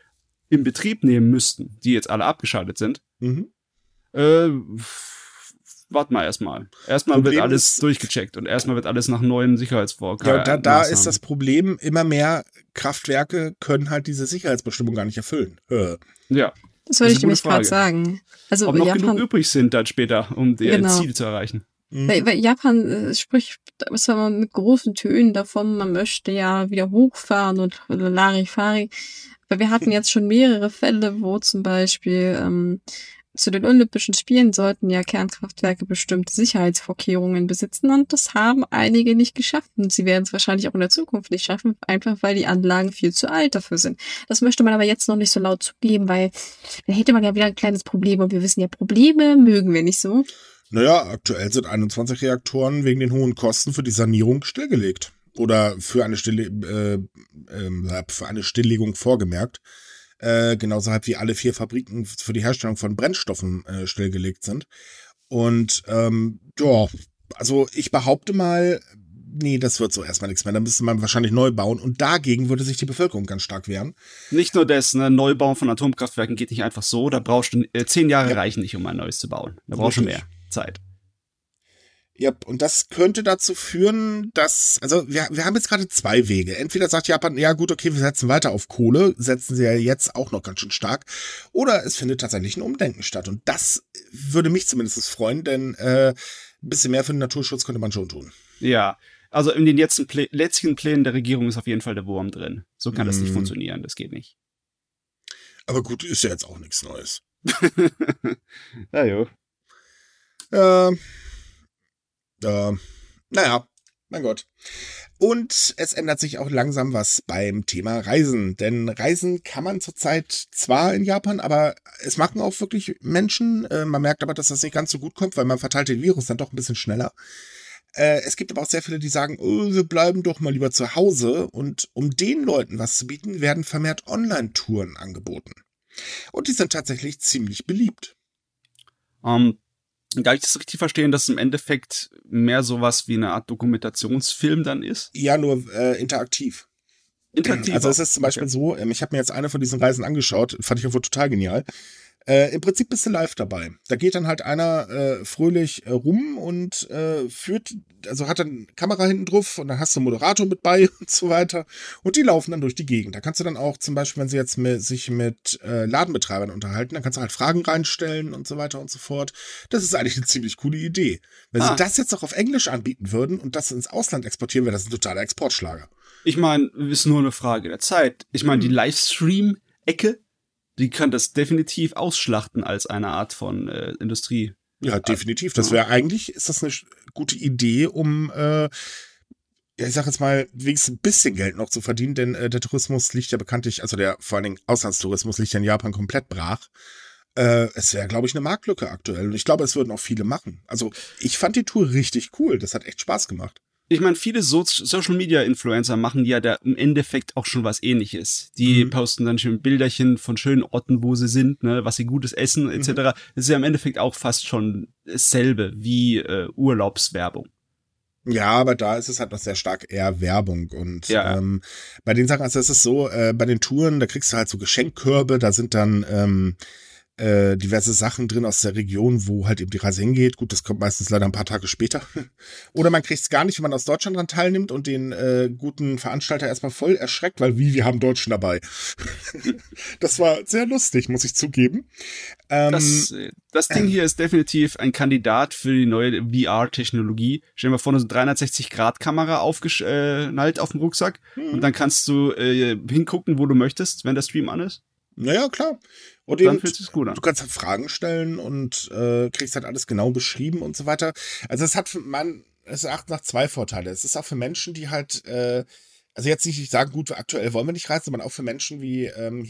in Betrieb nehmen müssten, die jetzt alle abgeschaltet sind. Mhm. Äh, warte mal erstmal. Erstmal wird alles durchgecheckt und erstmal wird alles nach neuen Sicherheitsvorgaben. Ja, da, da ist das Problem, immer mehr Kraftwerke können halt diese Sicherheitsbestimmung gar nicht erfüllen. Äh. Ja. Das wollte ich nämlich gerade sagen. Also Ob noch Japan, genug übrig sind dann später, um die genau. Ziele zu erreichen. Mhm. Weil, weil Japan äh, spricht zwar mit großen Tönen davon, man möchte ja wieder hochfahren und Larifari. Aber wir hatten jetzt schon mehrere Fälle, wo zum Beispiel ähm, zu den Olympischen Spielen sollten ja Kernkraftwerke bestimmte Sicherheitsvorkehrungen besitzen und das haben einige nicht geschafft und sie werden es wahrscheinlich auch in der Zukunft nicht schaffen, einfach weil die Anlagen viel zu alt dafür sind. Das möchte man aber jetzt noch nicht so laut zugeben, weil dann hätte man ja wieder ein kleines Problem und wir wissen ja, Probleme mögen wir nicht so. Naja, aktuell sind 21 Reaktoren wegen den hohen Kosten für die Sanierung stillgelegt. oder für eine, Stille, äh, äh, für eine Stilllegung vorgemerkt. Äh, genauso halt wie alle vier Fabriken für die Herstellung von Brennstoffen äh, stillgelegt sind. Und ähm, ja, also ich behaupte mal, nee, das wird so erstmal nichts mehr. Da müsste man wahrscheinlich neu bauen und dagegen würde sich die Bevölkerung ganz stark wehren. Nicht nur das, ne, Neubau von Atomkraftwerken geht nicht einfach so. Da brauchst du äh, zehn Jahre ja. reichen nicht, um ein neues zu bauen. Da brauchst du mehr Zeit. Ja, und das könnte dazu führen, dass, also wir, wir haben jetzt gerade zwei Wege. Entweder sagt Japan, ja gut, okay, wir setzen weiter auf Kohle, setzen sie ja jetzt auch noch ganz schön stark, oder es findet tatsächlich ein Umdenken statt. Und das würde mich zumindest freuen, denn äh, ein bisschen mehr für den Naturschutz könnte man schon tun. Ja, also in den letzten, Plä letzten Plänen der Regierung ist auf jeden Fall der Wurm drin. So kann mm. das nicht mhm. funktionieren, das geht nicht. Aber gut, ist ja jetzt auch nichts Neues. ja, jo. Äh, äh, naja, mein Gott. Und es ändert sich auch langsam was beim Thema Reisen. Denn Reisen kann man zurzeit zwar in Japan, aber es machen auch wirklich Menschen. Äh, man merkt aber, dass das nicht ganz so gut kommt, weil man verteilt den Virus dann doch ein bisschen schneller. Äh, es gibt aber auch sehr viele, die sagen, oh, wir bleiben doch mal lieber zu Hause. Und um den Leuten was zu bieten, werden vermehrt Online-Touren angeboten. Und die sind tatsächlich ziemlich beliebt. Um, kann ich das richtig verstehen, dass es im Endeffekt mehr sowas wie eine Art Dokumentationsfilm dann ist? Ja, nur äh, interaktiv. Interaktiv. Also es ist zum Beispiel okay. so, ähm, ich habe mir jetzt eine von diesen Reisen angeschaut, fand ich einfach total genial. Äh, Im Prinzip bist du live dabei. Da geht dann halt einer äh, fröhlich äh, rum und äh, führt, also hat dann Kamera hinten drauf und dann hast du einen Moderator mit bei und so weiter. Und die laufen dann durch die Gegend. Da kannst du dann auch zum Beispiel, wenn sie jetzt mit, sich mit äh, Ladenbetreibern unterhalten, dann kannst du halt Fragen reinstellen und so weiter und so fort. Das ist eigentlich eine ziemlich coole Idee. Wenn ah. sie das jetzt auch auf Englisch anbieten würden und das ins Ausland exportieren, wäre das ein totaler Exportschlager. Ich meine, ist nur eine Frage der Zeit. Ich meine, die hm. Livestream-Ecke die kann das definitiv ausschlachten als eine Art von äh, Industrie. Ja, definitiv. Das wäre eigentlich, ist das eine gute Idee, um, äh, ja, ich sag jetzt mal, wenigstens ein bisschen Geld noch zu verdienen, denn äh, der Tourismus liegt ja bekanntlich, also der vor allen Dingen Auslandstourismus liegt ja in Japan komplett brach. Äh, es wäre, glaube ich, eine Marktlücke aktuell. Und ich glaube, es würden auch viele machen. Also, ich fand die Tour richtig cool. Das hat echt Spaß gemacht ich meine, viele so Social Media Influencer machen ja da im Endeffekt auch schon was ähnliches. Die mhm. posten dann schön Bilderchen von schönen Orten, wo sie sind, ne, was sie gutes essen, etc. Mhm. Das ist ja im Endeffekt auch fast schon dasselbe wie äh, Urlaubswerbung. Ja, aber da ist es halt noch sehr stark eher Werbung. Und ja. ähm, bei den Sachen, also es ist so, äh, bei den Touren, da kriegst du halt so Geschenkkörbe, da sind dann ähm, äh, diverse Sachen drin aus der Region, wo halt eben die Reise hingeht. Gut, das kommt meistens leider ein paar Tage später. Oder man kriegt es gar nicht, wenn man aus Deutschland dran teilnimmt und den äh, guten Veranstalter erstmal voll erschreckt, weil wie, wir haben Deutschen dabei. das war sehr lustig, muss ich zugeben. Ähm, das, äh, das Ding hier ist definitiv ein Kandidat für die neue VR-Technologie. Stell dir mal vor, eine 360-Grad-Kamera aufgeschnallt auf dem Rucksack hm. und dann kannst du äh, hingucken, wo du möchtest, wenn der Stream an ist. Naja, klar. Und dann fühlt sich gut an. Du kannst halt Fragen stellen und äh, kriegst halt alles genau beschrieben und so weiter. Also es hat für man es acht nach zwei Vorteile. Es ist auch für Menschen, die halt, äh, also jetzt nicht sagen, gut, aktuell wollen wir nicht reisen, sondern auch für Menschen wie ähm,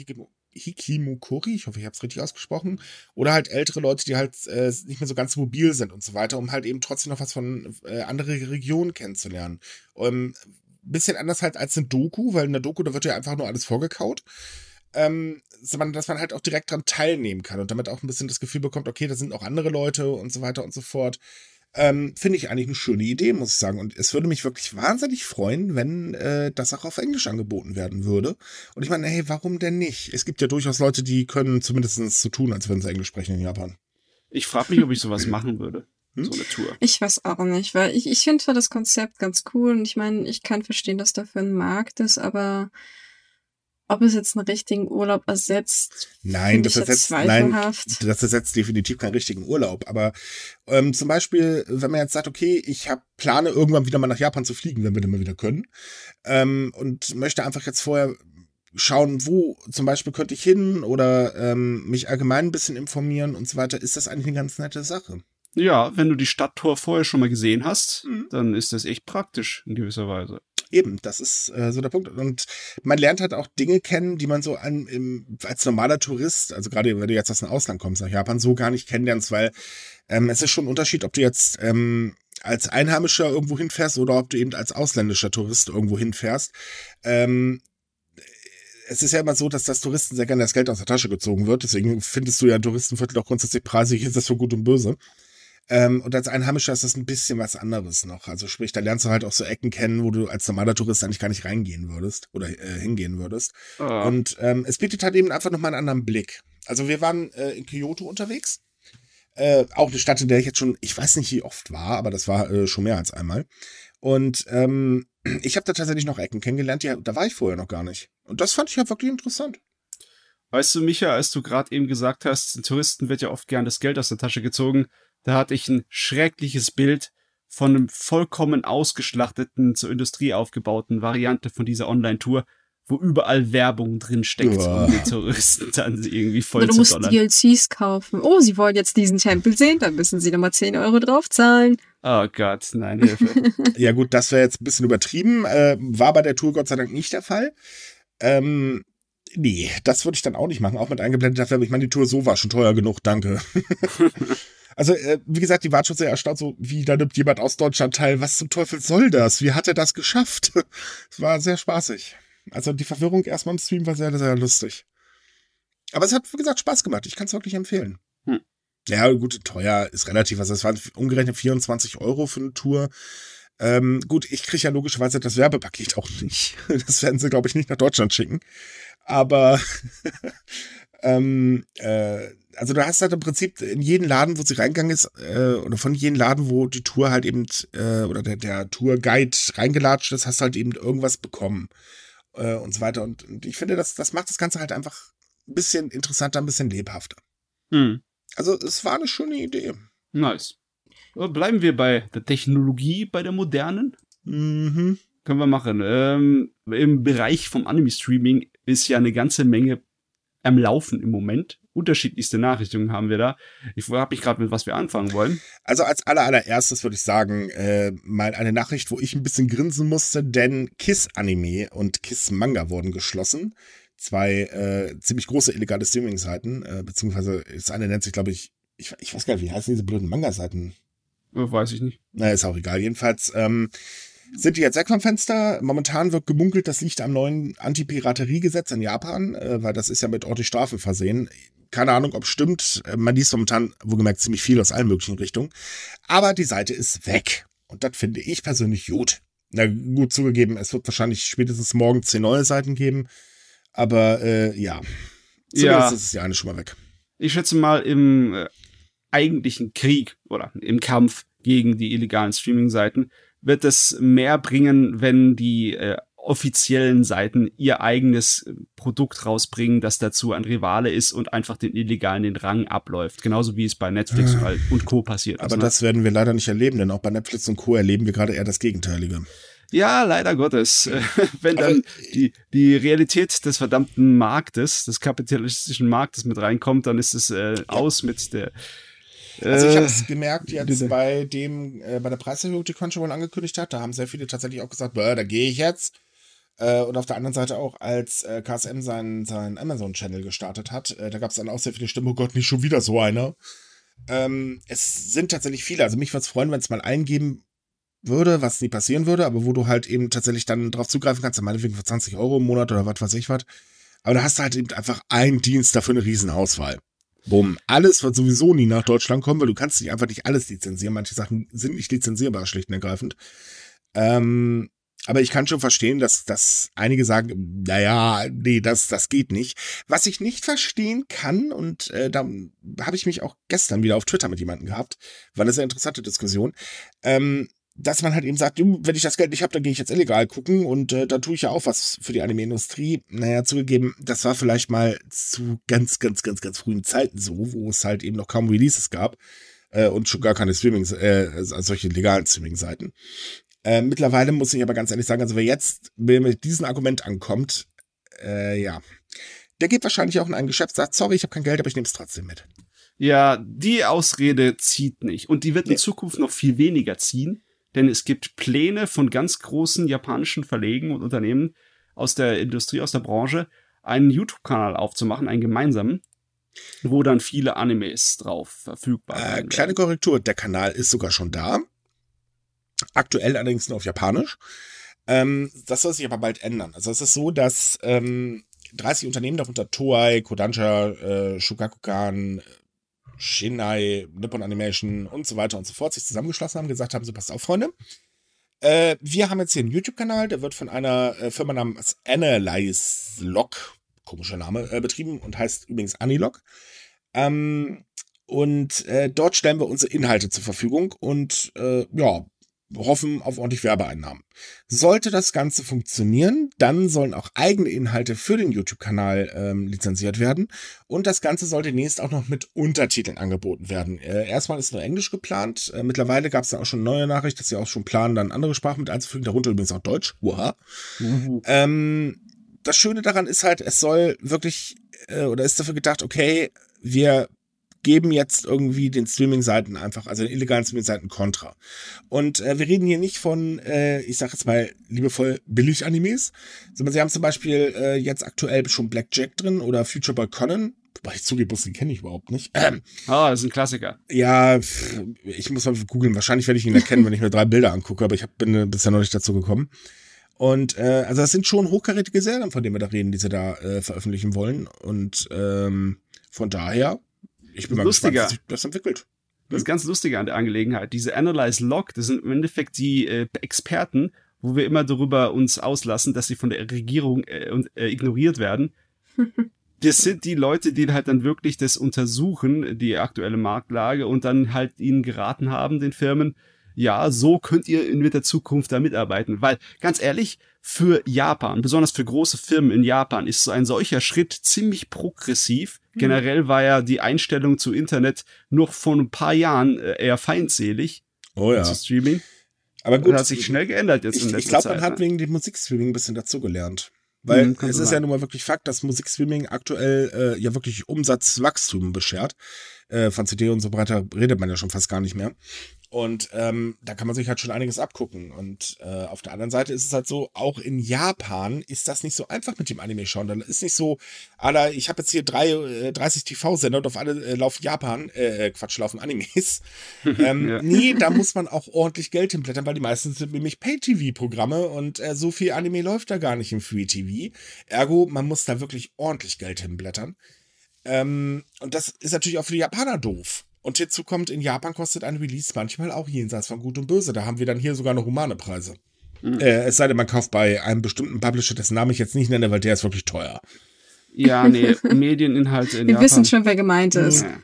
Hikimukuri, ich hoffe, ich habe es richtig ausgesprochen, oder halt ältere Leute, die halt äh, nicht mehr so ganz mobil sind und so weiter, um halt eben trotzdem noch was von äh, andere Regionen kennenzulernen. Ähm, bisschen anders halt als eine Doku, weil in der Doku, da wird ja einfach nur alles vorgekaut ähm, dass man halt auch direkt dran teilnehmen kann und damit auch ein bisschen das Gefühl bekommt, okay, da sind auch andere Leute und so weiter und so fort. Ähm, Finde ich eigentlich eine schöne Idee, muss ich sagen. Und es würde mich wirklich wahnsinnig freuen, wenn äh, das auch auf Englisch angeboten werden würde. Und ich meine, hey, warum denn nicht? Es gibt ja durchaus Leute, die können zumindest so tun, als würden sie Englisch sprechen in Japan. Ich frage mich, ob ich sowas machen würde. Hm? So eine Tour. Ich weiß auch nicht, weil ich, ich finde zwar das Konzept ganz cool und ich meine, ich kann verstehen, dass dafür ein Markt ist, aber ob es jetzt einen richtigen Urlaub ersetzt, nein, das ersetzt, nein, das ersetzt definitiv keinen richtigen Urlaub. Aber ähm, zum Beispiel, wenn man jetzt sagt, okay, ich habe plane irgendwann wieder mal nach Japan zu fliegen, wenn wir denn mal wieder können, ähm, und möchte einfach jetzt vorher schauen, wo zum Beispiel könnte ich hin oder ähm, mich allgemein ein bisschen informieren und so weiter, ist das eigentlich eine ganz nette Sache. Ja, wenn du die Stadttor vorher schon mal gesehen hast, mhm. dann ist das echt praktisch in gewisser Weise. Eben, das ist äh, so der Punkt. Und man lernt halt auch Dinge kennen, die man so an, im, als normaler Tourist, also gerade wenn du jetzt aus dem Ausland kommst, nach Japan, so gar nicht kennenlernst, weil ähm, es ist schon ein Unterschied, ob du jetzt ähm, als Einheimischer irgendwo hinfährst oder ob du eben als ausländischer Tourist irgendwo hinfährst. Ähm, es ist ja immer so, dass das Touristen sehr gerne das Geld aus der Tasche gezogen wird. Deswegen findest du ja Touristenviertel auch grundsätzlich preisig, ist das für gut und böse. Ähm, und als Einheimischer ist das ein bisschen was anderes noch. Also sprich, da lernst du halt auch so Ecken kennen, wo du als normaler Tourist eigentlich gar nicht reingehen würdest oder äh, hingehen würdest. Oh. Und ähm, es bietet halt eben einfach nochmal einen anderen Blick. Also wir waren äh, in Kyoto unterwegs. Äh, auch eine Stadt, in der ich jetzt schon, ich weiß nicht, wie oft war, aber das war äh, schon mehr als einmal. Und ähm, ich habe da tatsächlich noch Ecken kennengelernt, die, da war ich vorher noch gar nicht. Und das fand ich ja wirklich interessant. Weißt du, Micha, als du gerade eben gesagt hast, den Touristen wird ja oft gern das Geld aus der Tasche gezogen, da hatte ich ein schreckliches Bild von einem vollkommen ausgeschlachteten, zur Industrie aufgebauten Variante von dieser Online-Tour, wo überall Werbung drin steckt, um die Touristen dann irgendwie voll Oder zu musst dollern. DLCs kaufen. Oh, Sie wollen jetzt diesen Tempel sehen, dann müssen Sie nochmal 10 Euro draufzahlen. Oh Gott, nein, Hilfe. ja gut, das wäre jetzt ein bisschen übertrieben. Äh, war bei der Tour Gott sei Dank nicht der Fall. Ähm, nee, das würde ich dann auch nicht machen, auch mit eingeblendeter Werbung. Ich meine, die Tour so war schon teuer genug, danke. Also, äh, wie gesagt, die waren schon sehr erstaunt, so wie da nimmt jemand aus Deutschland teil. Was zum Teufel soll das? Wie hat er das geschafft? Es war sehr spaßig. Also die Verwirrung erstmal im Stream war sehr, sehr lustig. Aber es hat, wie gesagt, Spaß gemacht. Ich kann es wirklich empfehlen. Hm. Ja, gut, teuer ist relativ. Also es waren umgerechnet 24 Euro für eine Tour. Ähm, gut, ich kriege ja logischerweise das Werbepaket auch nicht. Das werden sie, glaube ich, nicht nach Deutschland schicken. Aber ähm, äh, also du hast halt im Prinzip in jeden Laden, wo sie reingegangen ist, äh, oder von jedem Laden, wo die Tour halt eben, äh, oder der, der Tourguide reingelatscht ist, hast du halt eben irgendwas bekommen äh, und so weiter. Und, und, ich finde, das, das macht das Ganze halt einfach ein bisschen interessanter, ein bisschen lebhafter. Mhm. Also es war eine schöne Idee. Nice. Bleiben wir bei der Technologie, bei der modernen. Mhm. Können wir machen. Ähm, Im Bereich vom Anime-Streaming ist ja eine ganze Menge am Laufen im Moment. Unterschiedlichste Nachrichten haben wir da. Ich habe mich gerade mit was wir anfangen wollen. Also als aller, allererstes würde ich sagen, äh, mal eine Nachricht, wo ich ein bisschen grinsen musste, denn Kiss Anime und Kiss Manga wurden geschlossen. Zwei äh, ziemlich große illegale Streaming-Seiten, äh, beziehungsweise das eine nennt sich, glaube ich, ich, ich weiß gar nicht, wie heißen diese blöden Manga-Seiten? Weiß ich nicht. Na, ist auch egal. Jedenfalls, ähm, sind die jetzt weg vom Fenster. Momentan wird gemunkelt, das liegt am neuen Anti-Piraterie-Gesetz in Japan, äh, weil das ist ja mit ordentlich Strafe versehen. Keine Ahnung, ob stimmt. Äh, man liest momentan, wo gemerkt, ziemlich viel aus allen möglichen Richtungen. Aber die Seite ist weg. Und das finde ich persönlich gut. Na gut zugegeben, es wird wahrscheinlich spätestens morgen zehn neue Seiten geben. Aber äh, ja, zumindest ja. ist es ja eine schon mal weg. Ich schätze mal, im äh, eigentlichen Krieg oder im Kampf gegen die illegalen Streaming-Seiten wird es mehr bringen, wenn die äh, offiziellen Seiten ihr eigenes äh, Produkt rausbringen, das dazu ein Rivale ist und einfach den Illegalen den Rang abläuft. Genauso wie es bei Netflix ja. und Co. passiert Aber ist. Aber das werden wir leider nicht erleben, denn auch bei Netflix und Co. erleben wir gerade eher das Gegenteilige. Ja, leider Gottes. Wenn dann die, die Realität des verdammten Marktes, des kapitalistischen Marktes mit reinkommt, dann ist es äh, aus mit der also ich habe es äh, gemerkt jetzt bei dem, äh, bei der Preiserhöhung, die Crunchyroll angekündigt hat, da haben sehr viele tatsächlich auch gesagt, da gehe ich jetzt. Äh, und auf der anderen Seite auch, als äh, KSM seinen, seinen Amazon-Channel gestartet hat, äh, da gab es dann auch sehr viele Stimmen, oh Gott, nicht schon wieder so einer. Ähm, es sind tatsächlich viele. Also mich würde es freuen, wenn es mal eingeben würde, was nie passieren würde, aber wo du halt eben tatsächlich dann drauf zugreifen kannst, meinetwegen für 20 Euro im Monat oder was weiß ich was. Aber da hast du halt eben einfach einen Dienst dafür eine Riesenauswahl. Bumm. Alles wird sowieso nie nach Deutschland kommen, weil du kannst nicht einfach nicht alles lizenzieren. Manche Sachen sind nicht lizenzierbar, schlicht und ergreifend. Ähm, aber ich kann schon verstehen, dass, dass einige sagen, naja, nee, das, das geht nicht. Was ich nicht verstehen kann, und äh, da habe ich mich auch gestern wieder auf Twitter mit jemandem gehabt, war eine sehr interessante Diskussion. Ähm, dass man halt eben sagt, wenn ich das Geld nicht habe, dann gehe ich jetzt illegal gucken und äh, da tue ich ja auch was für die Anime-Industrie. Naja, zugegeben, das war vielleicht mal zu ganz, ganz, ganz, ganz frühen Zeiten so, wo es halt eben noch kaum Releases gab äh, und schon gar keine Streaming, äh, also solche legalen Streaming-Seiten. Äh, mittlerweile muss ich aber ganz ehrlich sagen, also wer jetzt mit diesem Argument ankommt, äh, ja, der geht wahrscheinlich auch in ein Geschäft, sagt, sorry, ich habe kein Geld, aber ich nehme es trotzdem mit. Ja, die Ausrede zieht nicht. Und die wird in Zukunft noch viel weniger ziehen denn es gibt Pläne von ganz großen japanischen Verlegen und Unternehmen aus der Industrie, aus der Branche, einen YouTube-Kanal aufzumachen, einen gemeinsamen, wo dann viele Animes drauf verfügbar Äh, sind. kleine Korrektur, der Kanal ist sogar schon da. Aktuell allerdings nur auf Japanisch. Ähm, das soll sich aber bald ändern. Also es ist so, dass ähm, 30 Unternehmen, darunter Toei, Kodansha, äh, Shugakukan, Shinai, Nippon Animation und so weiter und so fort, sich zusammengeschlossen haben, gesagt haben, so passt auf, Freunde. Äh, wir haben jetzt hier einen YouTube-Kanal, der wird von einer äh, Firma namens Analyze Log, komischer Name, äh, betrieben und heißt übrigens Anilog. Ähm, und äh, dort stellen wir unsere Inhalte zur Verfügung und äh, ja, hoffen auf ordentlich Werbeeinnahmen. Sollte das Ganze funktionieren, dann sollen auch eigene Inhalte für den YouTube-Kanal ähm, lizenziert werden und das Ganze soll demnächst auch noch mit Untertiteln angeboten werden. Äh, erstmal ist nur Englisch geplant. Äh, mittlerweile gab es dann auch schon neue Nachricht, dass sie auch schon planen, dann andere Sprachen mit einzufügen, darunter übrigens auch Deutsch. Wow. Uhu. Ähm, das Schöne daran ist halt, es soll wirklich, äh, oder ist dafür gedacht, okay, wir geben jetzt irgendwie den Streaming-Seiten einfach, also den illegalen Streaming-Seiten Kontra. Und äh, wir reden hier nicht von, äh, ich sag jetzt mal liebevoll Billig-Animes, sondern sie haben zum Beispiel äh, jetzt aktuell schon Blackjack drin oder Future Boy Conan. Wobei ich zugebe, den kenne ich überhaupt nicht. Ähm, Ah, das ist ein Klassiker. ja, ich muss mal googeln. Wahrscheinlich werde ich ihn erkennen, wenn ich mir drei Bilder angucke, aber ich hab, bin äh, bisher noch nicht dazu gekommen. Und äh, also das sind schon hochkarätige Serien, von denen wir da reden, die sie da äh, veröffentlichen wollen. Und ähm, von daher, ich bin mal Lustiger. gespannt, wie sich das entwickelt. Das ist ganz lustige an der Angelegenheit. Diese Analyze Log, das sind im Endeffekt die äh, Experten, wo wir immer darüber uns auslassen, dass sie von der Regierung äh, äh, ignoriert werden. Das sind die Leute, die halt dann wirklich das untersuchen, die aktuelle Marktlage und dann halt ihnen geraten haben, den Firmen, ja, so könnt ihr in der Zukunft da mitarbeiten. Weil, ganz ehrlich, für Japan, besonders für große Firmen in Japan, ist so ein solcher Schritt ziemlich progressiv. Generell war ja die Einstellung zu Internet noch vor ein paar Jahren äh, eher feindselig Oh ja. zu Streaming. Aber Das gut, hat sich schnell geändert jetzt ich, in ich letzter glaube, Zeit. man hat ne? wegen dem Musikstreaming ein bisschen dazugelernt. Weil Mhm, es ist ja sein. nun mal wirklich Fakt, dass Musikstreaming aktuell äh, ja wirklich Umsatzwachstum beschert. Äh, von CD und so weiter redet man ja schon fast gar nicht mehr. Und ähm, da kann man sich halt schon einiges abgucken. Und äh, auf der anderen Seite ist es halt so, auch in Japan ist das nicht so einfach mit dem Anime schauen. Da ist nicht so, Alter, ich habe jetzt hier drei, äh, 30 TV-Sender und auf alle äh, laufen Japan, äh, Quatsch, laufen Animes. ähm, Ja. Nee, da muss man auch ordentlich Geld hinblättern, weil die meisten sind nämlich Pay-TV-Programme und äh, so viel Anime läuft da gar nicht im Free-TV. Ergo, man muss da wirklich ordentlich Geld hinblättern. Ähm, und das ist natürlich auch für die Japaner doof. Und hierzu kommt, in Japan kostet ein Release manchmal auch jenseits von Gut und Böse. Da haben wir dann hier sogar noch humane Preise. Mhm. Äh, es sei denn, man kauft bei einem bestimmten Publisher, dessen Namen ich jetzt nicht nenne, weil der ist wirklich teuer. Ja, nee, Medieninhalte in Wir Japan. wissen schon, wer gemeint ist. Ja.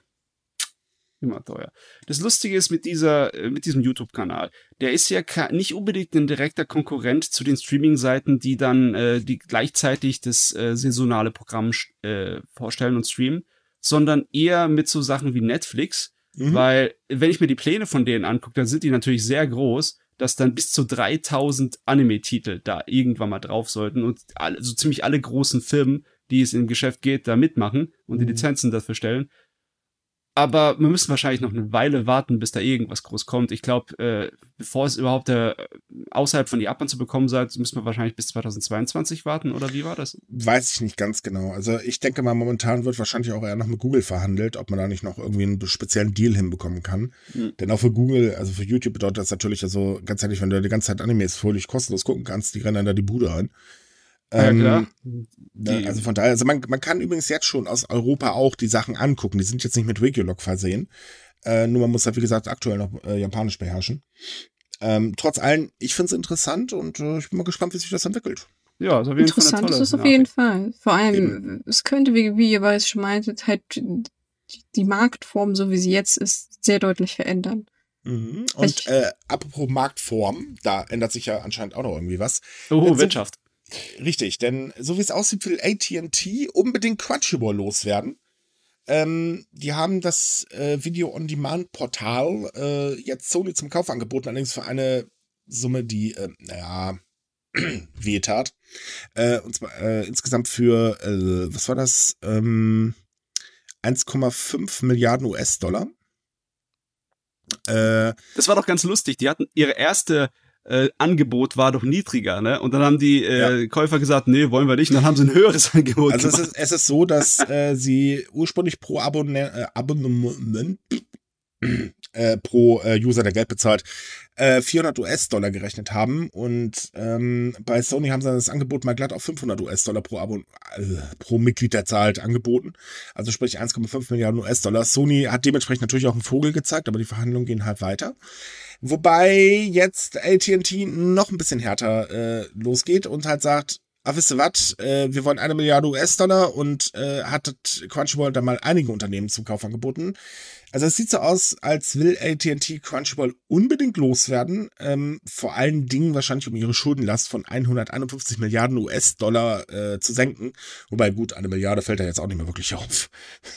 Immer teuer. Das Lustige ist mit dieser, äh, mit diesem YouTube-Kanal, der ist ja nicht unbedingt ein direkter Konkurrent zu den Streaming-Seiten, die dann, äh, die gleichzeitig das äh, saisonale Programm äh, vorstellen und streamen, sondern eher mit so Sachen wie Netflix, Mhm. weil wenn ich mir die Pläne von denen angucke, dann sind die natürlich sehr groß, dass dann bis zu 3000 Anime-Titel da irgendwann mal drauf sollten und alle, so ziemlich alle großen Firmen, die es im Geschäft geht, da mitmachen und die Mhm. Lizenzen dafür stellen. Aber wir müssen wahrscheinlich noch eine Weile warten, bis da irgendwas groß kommt. Ich glaube, äh, bevor es überhaupt äh, außerhalb von Japan zu bekommen sein, müssen wir wahrscheinlich bis 2022 warten, oder wie war das? Weiß ich nicht ganz genau. Also ich denke mal, momentan wird wahrscheinlich auch eher noch mit Google verhandelt, ob man da nicht noch irgendwie einen speziellen Deal hinbekommen kann. Hm. Denn auch für Google, also für YouTube bedeutet das natürlich also ganz ehrlich, wenn du die ganze Zeit Animes völlig kostenlos gucken kannst, die rennen dann da die Bude ein. Ja, Ähm, klar. Da, Die- also von daher, also man, man kann übrigens jetzt schon aus Europa auch die Sachen angucken. Die sind jetzt nicht mit Regulog versehen. Äh, nur man muss halt, wie gesagt, aktuell noch äh, Japanisch beherrschen. Ähm, trotz allem, ich finde es interessant und äh, ich bin mal gespannt, wie sich das entwickelt. Ja, ist auf jeden Fall Interessant eine ist es auf jeden. Fall. Vor allem, es könnte, wie, wie ihr bereits schon meintet, halt die, Marktform, so wie sie jetzt ist, sehr deutlich verändern. Mhm. Und Ich- äh, apropos Marktform, da ändert sich ja anscheinend auch noch irgendwie was. Oh, Wirtschaft. Richtig, denn so wie es aussieht, will AT&T unbedingt Crunchyroll loswerden. Ähm, die haben das äh, Video-on-Demand-Portal äh, jetzt Sony zum Kauf angeboten, allerdings für eine Summe, die, äh, naja, wehtat. Äh, und zwar äh, insgesamt für, äh, was war das? Ähm, 1,5 Milliarden US-Dollar. Äh, Das war doch ganz lustig. Die hatten ihre erste äh, Angebot war doch niedriger, ne? Und dann haben die äh, Käufer gesagt, nee, wollen wir nicht. Und dann haben sie ein höheres Angebot also es ist, es ist so, dass äh, sie ursprünglich pro Abonne äh, Abonnement äh, pro äh, User, der Geld bezahlt, äh, 400 US-Dollar gerechnet haben. Und ähm, bei Sony haben sie das Angebot mal glatt auf 500 US-Dollar pro, Abo äh, pro Mitglied, der zahlt, angeboten. Also sprich 1,5 Milliarden US-Dollar. Sony hat dementsprechend natürlich auch einen Vogel gezeigt, aber die Verhandlungen gehen halt weiter. Wobei jetzt AT&T noch ein bisschen härter äh, losgeht und halt sagt, ah, wisst ihr was, äh, wir wollen eine Milliarde US-Dollar und äh, hat Crunchyroll da mal einige Unternehmen zum Kauf angeboten. Also es sieht so aus, als will AT&T Crunchyroll unbedingt loswerden, ähm, vor allen Dingen wahrscheinlich um ihre Schuldenlast von 151 Milliarden US-Dollar äh, zu senken. Wobei gut, eine Milliarde fällt da jetzt auch nicht mehr wirklich auf.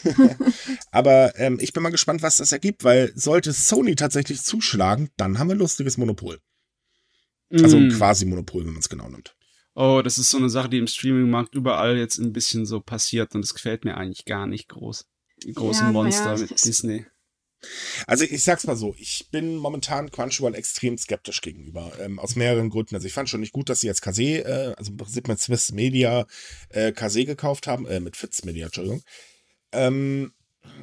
Aber ähm, ich bin mal gespannt, was das ergibt, weil sollte Sony tatsächlich zuschlagen, dann haben wir ein lustiges Monopol. Also ein Mm. Quasi-Monopol, wenn man es genau nimmt. Oh, das ist so eine Sache, die im Streaming-Markt überall jetzt ein bisschen so passiert und das gefällt mir eigentlich gar nicht groß. Die großen Ja, Monster naja, mit Disney. Also ich sag's mal so, ich bin momentan Crunchyroll extrem skeptisch gegenüber, ähm, aus mehreren Gründen. Also ich fand schon nicht gut, dass sie jetzt Kase, äh, also im Prinzip mit Swiss Media äh, Kase gekauft haben, äh, mit Fitz Media, Entschuldigung. Ähm,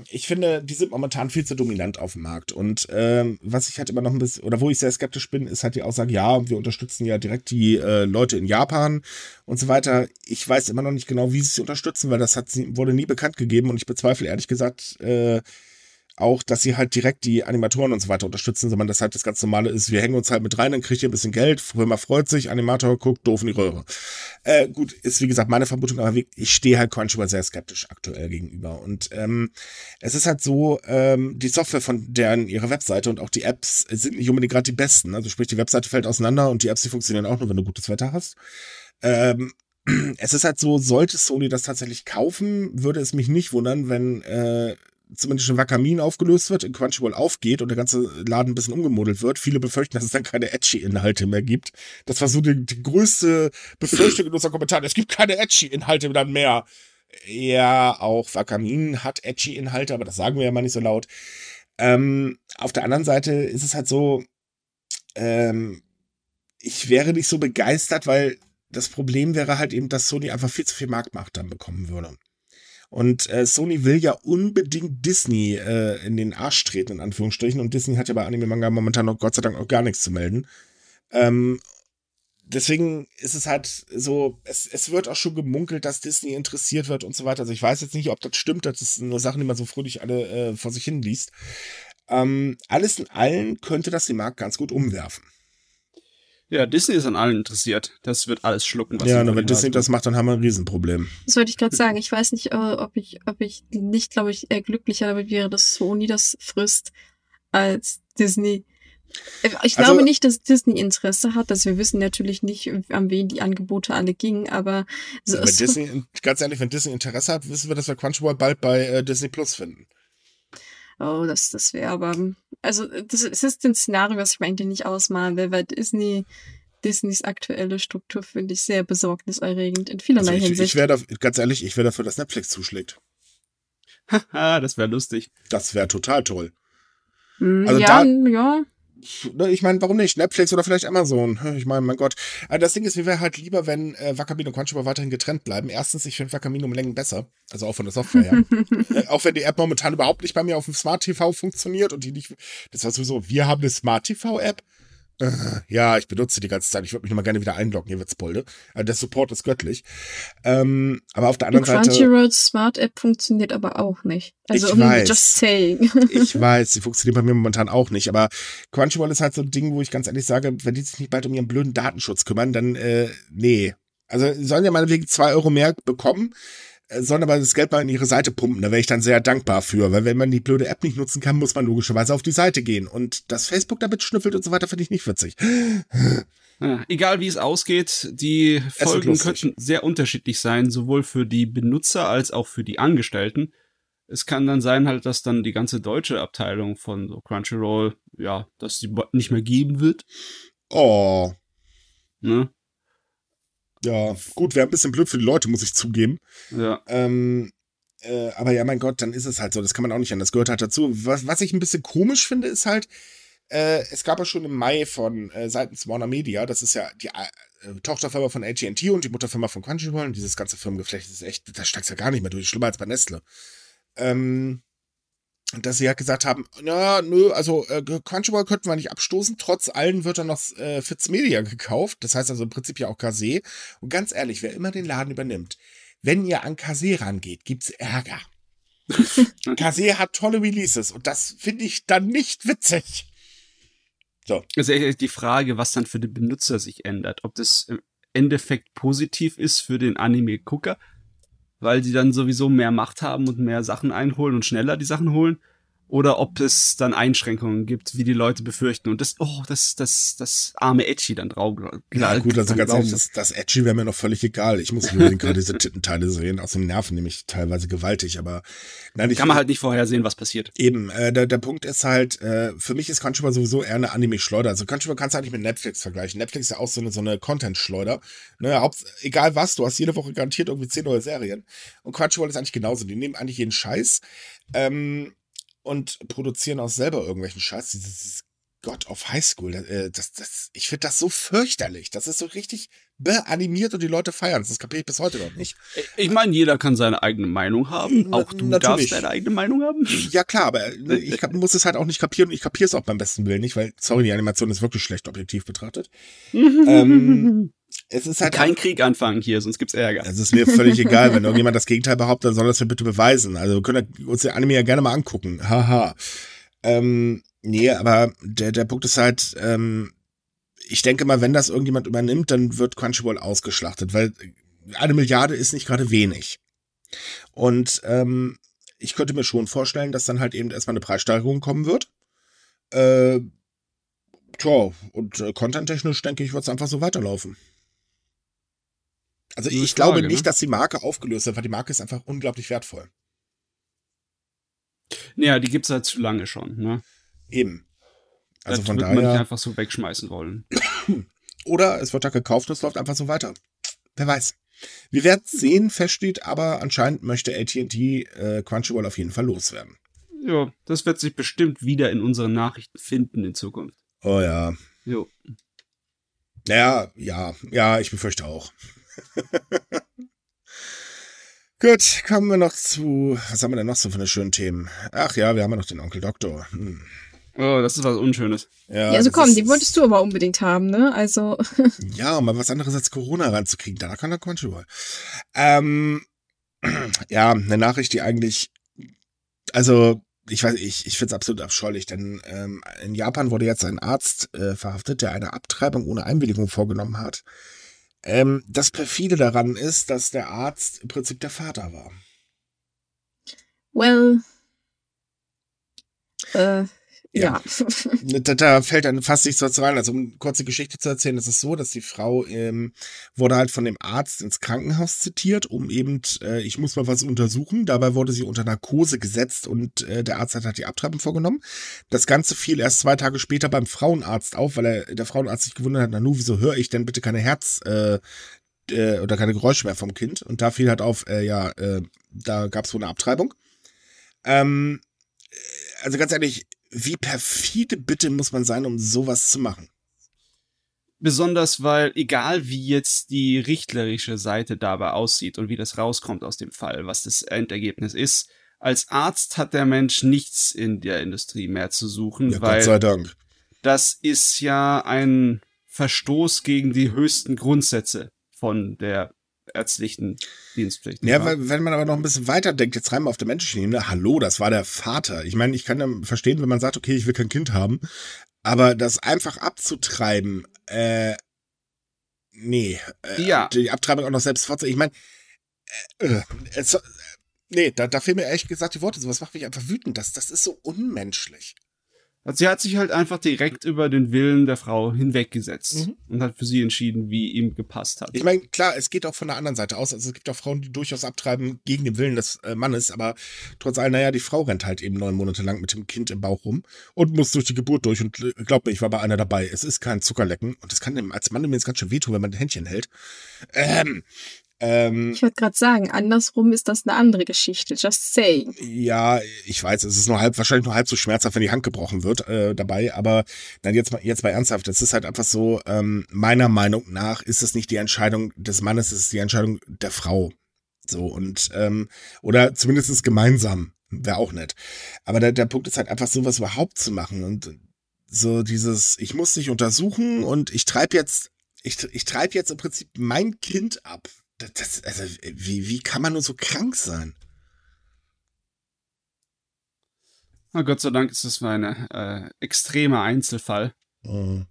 ich finde, die sind momentan viel zu dominant auf dem Markt. Und ähm, was ich halt immer noch ein bisschen, oder wo ich sehr skeptisch bin, ist halt die Aussage, ja, wir unterstützen ja direkt die äh, Leute in Japan und so weiter. Ich weiß immer noch nicht genau, wie sie sie unterstützen, weil das hat, wurde nie bekannt gegeben und ich bezweifle ehrlich gesagt, äh, auch, dass sie halt direkt die Animatoren und so weiter unterstützen, sondern dass halt das ganz normale ist, wir hängen uns halt mit rein, dann kriegt ihr ein bisschen Geld, Firma freut sich, Animator guckt doof in die Röhre. Äh, gut, ist wie gesagt meine Vermutung, aber ich stehe halt Crunchyroll sehr skeptisch aktuell gegenüber. Und ähm, es ist halt so, ähm, die Software von deren ihre Webseite und auch die Apps sind nicht unbedingt gerade die besten. Also sprich, die Webseite fällt auseinander und die Apps, die funktionieren auch nur, wenn du gutes Wetter hast. Ähm, es ist halt so, sollte Sony das tatsächlich kaufen, würde es mich nicht wundern, wenn äh, zumindest ein Wakamin aufgelöst wird, in Crunchyroll aufgeht und der ganze Laden ein bisschen umgemodelt wird. Viele befürchten, dass es dann keine Edgy-Inhalte mehr gibt. Das war so die, die größte Befürchtung in unserem Kommentar. Es gibt keine Edgy-Inhalte dann mehr. Ja, auch Wakamin hat Edgy-Inhalte, aber das sagen wir ja mal nicht so laut. Ähm, auf der anderen Seite ist es halt so, ähm, ich wäre nicht so begeistert, weil das Problem wäre halt eben, dass Sony einfach viel zu viel Marktmacht dann bekommen würde. Und äh, Sony will ja unbedingt Disney äh, in den Arsch treten, in Anführungsstrichen. Und Disney hat ja bei Anime-Manga momentan noch Gott sei Dank auch gar nichts zu melden. Ähm, deswegen ist es halt so, es, es wird auch schon gemunkelt, dass Disney interessiert wird und so weiter. Also ich weiß jetzt nicht, ob das stimmt, das sind nur Sachen, die man so fröhlich alle äh, vor sich hin liest. Ähm, alles in allem könnte das den Markt ganz gut umwerfen. Ja, Disney ist an allen interessiert. Das wird alles schlucken, was ja, nur wenn Disney das macht, dann haben wir ein Riesenproblem. Das wollte ich gerade sagen. Ich weiß nicht, äh, ob ich, ob ich nicht, glaube ich, eher glücklicher damit wäre, dass Sony das frisst als Disney. Äh, Ich Also- glaube nicht, dass Disney Interesse hat, dass wir wissen natürlich nicht, an wen die Angebote alle gingen, aber so, Ja, wenn so, Disney, ganz ehrlich, wenn Disney Interesse hat, wissen wir, dass wir Crunchyroll bald bei äh, Disney Plus finden. Oh, das, das wäre aber, also das, das ist ein Szenario, was ich mir eigentlich nicht ausmalen will, weil Disney, Disneys aktuelle Struktur finde ich sehr besorgniserregend in Also vielerlei ich, ich Hinsicht. wäre, ganz ehrlich, ich wäre dafür, dass Netflix zuschlägt. Ah, das wäre lustig. Das wäre total toll. Hm, also ja, da- ja. Ne, Ich meine, warum nicht? Netflix oder vielleicht Amazon. Ich meine, mein Gott. Aber das Ding ist, mir wäre halt lieber, wenn äh, Wakamin und Crunchyroll weiterhin getrennt bleiben. Erstens, ich finde Wakamin um Längen besser. Also auch von der Software her. äh, auch wenn die App momentan überhaupt nicht bei mir auf dem Smart TV funktioniert und die nicht. Das war sowieso, wir haben eine Smart TV-App. Äh, ja, ich benutze die ganze Zeit. Ich würde mich mal gerne wieder einloggen, ihr Witzbolde. Also der Support ist göttlich. Ähm, aber auf der anderen Seite. Crunchyroll Smart App funktioniert aber auch nicht. Also Ich weiß. just saying. Ich weiß, die funktioniert bei mir momentan auch nicht, aber Crunchyroll ist halt so ein Ding, wo ich ganz ehrlich sage, wenn die sich nicht bald um ihren blöden Datenschutz kümmern, dann äh, nee. Also sollen ja meinetwegen zwei Euro mehr bekommen, äh, sollen aber das Geld mal in ihre Seite pumpen. Da wäre ich dann sehr dankbar für, weil wenn man die blöde App nicht nutzen kann, muss man logischerweise auf die Seite gehen. Und dass Facebook damit schnüffelt und so weiter, finde ich nicht witzig. Ja, egal wie es ausgeht, die Folgen könnten sehr unterschiedlich sein, sowohl für die Benutzer als auch für die Angestellten. Es kann dann sein halt, dass dann die ganze deutsche Abteilung von so Crunchyroll, ja, dass die bo- nicht mehr geben wird. Oh, Ne? Ja, gut, wäre ein bisschen blöd für die Leute, muss ich zugeben. Ja. Ähm, Äh, aber ja, mein Gott, dann ist es halt so. Das kann man auch nicht an. Das gehört halt dazu. Was, was ich ein bisschen komisch finde, ist halt, äh, es gab ja schon im Mai von äh, seitens Warner Media, das ist ja die äh, Tochterfirma von AT&T und die Mutterfirma von Crunchyroll und dieses ganze Firmengeflecht ist echt, da steigt ja gar nicht mehr durch, schlimmer als bei Nestle. Ähm, dass sie halt gesagt haben, na, nö, also äh, Crunchyroll könnten wir nicht abstoßen, trotz allem wird dann noch äh, Fitz Media gekauft, das heißt also im Prinzip ja auch Kase. Und ganz ehrlich, wer immer den Laden übernimmt, wenn ihr an Kase rangeht, gibt's Ärger. Kase hat tolle Releases und das finde ich dann nicht witzig. So. Also die Frage, was dann für den Benutzer sich ändert. Ob das im Endeffekt positiv ist für den Anime-Gucker, weil die dann sowieso mehr Macht haben und mehr Sachen einholen und schneller die Sachen holen oder ob es dann Einschränkungen gibt, wie die Leute befürchten. Und das, oh, das, das, das arme Edgy dann drauf. Ja, gut, also ganz ehrlich, das, das Edgy wäre mir noch völlig egal. Ich muss unbedingt gerade diese Tittenteile sehen. Aus dem Nerven nämlich teilweise gewaltig, aber nein, ich, kann man halt nicht vorhersehen, was passiert. Eben, äh, der, der Punkt ist halt, äh, für mich ist Crunchyroll sowieso eher eine Anime-Schleuder. Also Crunchyroll kannst du eigentlich mit Netflix vergleichen. Netflix ist ja auch so eine, so eine Content-Schleuder. Ne, Haupt, egal was, du hast jede Woche garantiert irgendwie zehn neue Serien. Und Crunchyroll ist eigentlich genauso. Die nehmen eigentlich jeden Scheiß. Ähm, und produzieren auch selber irgendwelchen Scheiß. Dieses Gott of Highschool, äh, das, das, ich finde das so fürchterlich. Das ist so richtig beanimiert und die Leute feiern Das kapiere ich bis heute noch nicht. Ich meine, jeder kann seine eigene Meinung haben. Auch du Natürlich. darfst deine eigene Meinung haben. Ja, klar, aber ne, ich muss es halt auch nicht kapieren und ich kapiere es auch beim besten Willen nicht, weil, sorry, die Animation ist wirklich schlecht objektiv betrachtet. ähm, es ist halt kein Krieg anfangen hier, sonst gibt's Ärger. Es ist mir völlig egal, wenn irgendjemand das Gegenteil behauptet, dann soll das mir bitte beweisen. Also wir können uns den Anime ja gerne mal angucken. Haha. Ähm, nee, aber der, der Punkt ist halt, ähm, ich denke mal, wenn das irgendjemand übernimmt, dann wird Crunchyroll ausgeschlachtet, weil eine Milliarde ist nicht gerade wenig. Und ähm, ich könnte mir schon vorstellen, dass dann halt eben erstmal eine Preissteigerung kommen wird. Äh, tja, und äh, contenttechnisch denke ich, wird es einfach so weiterlaufen. Also ich glaube nicht, ne? dass die Marke aufgelöst wird, weil die Marke ist einfach unglaublich wertvoll. Naja, die gibt's halt zu lange schon, ne? Eben. Also das von daher. man nicht einfach so wegschmeißen wollen. Oder es wird da gekauft und es läuft einfach so weiter. Wer weiß. Wir werden sehen, feststeht, aber anscheinend möchte AT&T äh, Crunchyroll auf jeden Fall loswerden. Ja, das wird sich bestimmt wieder in unseren Nachrichten finden in Zukunft. Oh ja. Jo. Naja, ja, ja, ich befürchte auch. Gut, kommen wir noch zu, was haben wir denn noch so für eine schönen Themen? Ach ja, wir haben ja noch den Onkel Doktor. Hm. Oh, das ist was Unschönes. Ja, ja also komm, die wolltest du aber unbedingt haben, ne? Also. ja, um mal was anderes als Corona ranzukriegen. Da kann der Crunchyroll. Ähm, ja, eine Nachricht, die eigentlich, also, ich weiß, ich, ich finde es absolut abscheulich, denn ähm, in Japan wurde jetzt ein Arzt äh, verhaftet, der eine Abtreibung ohne Einwilligung vorgenommen hat. Ähm, das perfide daran ist, dass der Arzt im Prinzip der Vater war. Well. Äh, ja. ja. da, da, fällt dann fast nichts dazu rein. Also, um eine kurze Geschichte zu erzählen, ist es so, dass die Frau ähm, wurde halt von dem Arzt ins Krankenhaus zitiert, um eben, äh, ich muss mal was untersuchen. Dabei wurde sie unter Narkose gesetzt und äh, der Arzt hat halt die Abtreibung vorgenommen. Das Ganze fiel erst zwei Tage später beim Frauenarzt auf, weil er, der Frauenarzt sich gewundert hat, Nanu, wieso höre ich denn bitte keine Herz, äh, äh, oder keine Geräusche mehr vom Kind? Und da fiel halt auf, äh, ja, äh, da gab es wohl eine Abtreibung. Ähm, also ganz ehrlich, wie perfide bitte muss man sein, um sowas zu machen? Besonders weil, egal wie jetzt die richtlerische Seite dabei aussieht und wie das rauskommt aus dem Fall, was das Endergebnis ist, als Arzt hat der Mensch nichts in der Industrie mehr zu suchen, ja, weil das ist ja ein Verstoß gegen die höchsten Grundsätze von der ärztlichen Dienstpflicht. Ja, weil, wenn man aber noch ein bisschen weiter denkt, jetzt rein mal auf der menschlichen Ebene, hallo, das war der Vater. Ich meine, ich kann ja verstehen, wenn man sagt, okay, ich will kein Kind haben, aber das einfach abzutreiben, äh, nee. Äh, ja. Die Abtreibung auch noch selbst fortzusetzen. Ich meine, äh, äh, nee, da, da fehlen mir ehrlich gesagt die Worte. Sowas macht mich einfach wütend. Das, das ist so unmenschlich. Also sie hat sich halt einfach direkt über den Willen der Frau hinweggesetzt mhm. und hat für sie entschieden, wie ihm gepasst hat. Ich meine, klar, es geht auch von der anderen Seite aus. Also es gibt auch Frauen, die durchaus abtreiben gegen den Willen des äh, Mannes, aber trotz allem, naja, die Frau rennt halt eben neun Monate lang mit dem Kind im Bauch rum und muss durch die Geburt durch. Und äh, glaub mir, ich war bei einer dabei. Es ist kein Zuckerlecken und das kann dem als Mann jetzt ganz schön wehtun, wenn man ein Händchen hält. Ähm, Ähm, Ich wollte gerade sagen, andersrum ist das eine andere Geschichte. Just saying. ja, ich weiß, es ist nur halb, wahrscheinlich nur halb so schmerzhaft, wenn die Hand gebrochen wird äh, dabei, aber dann jetzt mal, jetzt mal ernsthaft, es ist halt einfach so, ähm, meiner Meinung nach ist es nicht die Entscheidung des Mannes, es ist die Entscheidung der Frau. So, und, ähm, oder zumindest gemeinsam, wäre auch nett. Aber der, der Punkt ist halt einfach, sowas überhaupt zu machen und so dieses, ich muss dich untersuchen und ich treibe jetzt, ich, ich treibe jetzt im Prinzip mein Kind ab. Das, also, wie, wie kann man nur so krank sein? Na Gott sei Dank ist das ein äh, extremer Einzelfall. Mhm.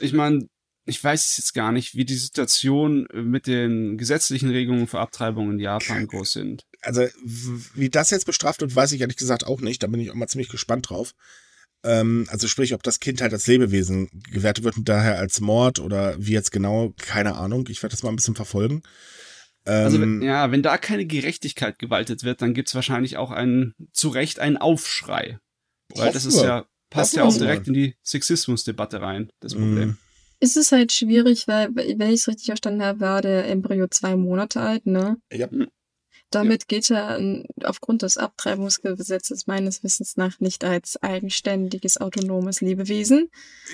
Ich meine, ich weiß es jetzt gar nicht, wie die Situation mit den gesetzlichen Regelungen für Abtreibung in Japan groß sind. Also, wie das jetzt bestraft wird, weiß ich ehrlich gesagt auch nicht. Da bin ich auch mal ziemlich gespannt drauf. Ähm, also sprich, ob das Kind halt als Lebewesen gewertet wird und daher als Mord oder wie jetzt genau, keine Ahnung. Ich werde das mal ein bisschen verfolgen. Ähm, Also wenn, ja, wenn da keine Gerechtigkeit gewaltet wird, dann gibt's wahrscheinlich auch einen, zu Recht einen Aufschrei. Weil das ist ja, passt ja auch direkt in die Sexismusdebatte rein, das Problem. Mhm. Es ist halt schwierig, weil, wenn ich es richtig verstanden habe, war der Embryo zwei Monate alt, ne? Ja. Damit geht er aufgrund des Abtreibungsgesetzes meines Wissens nach nicht als eigenständiges, autonomes Lebewesen.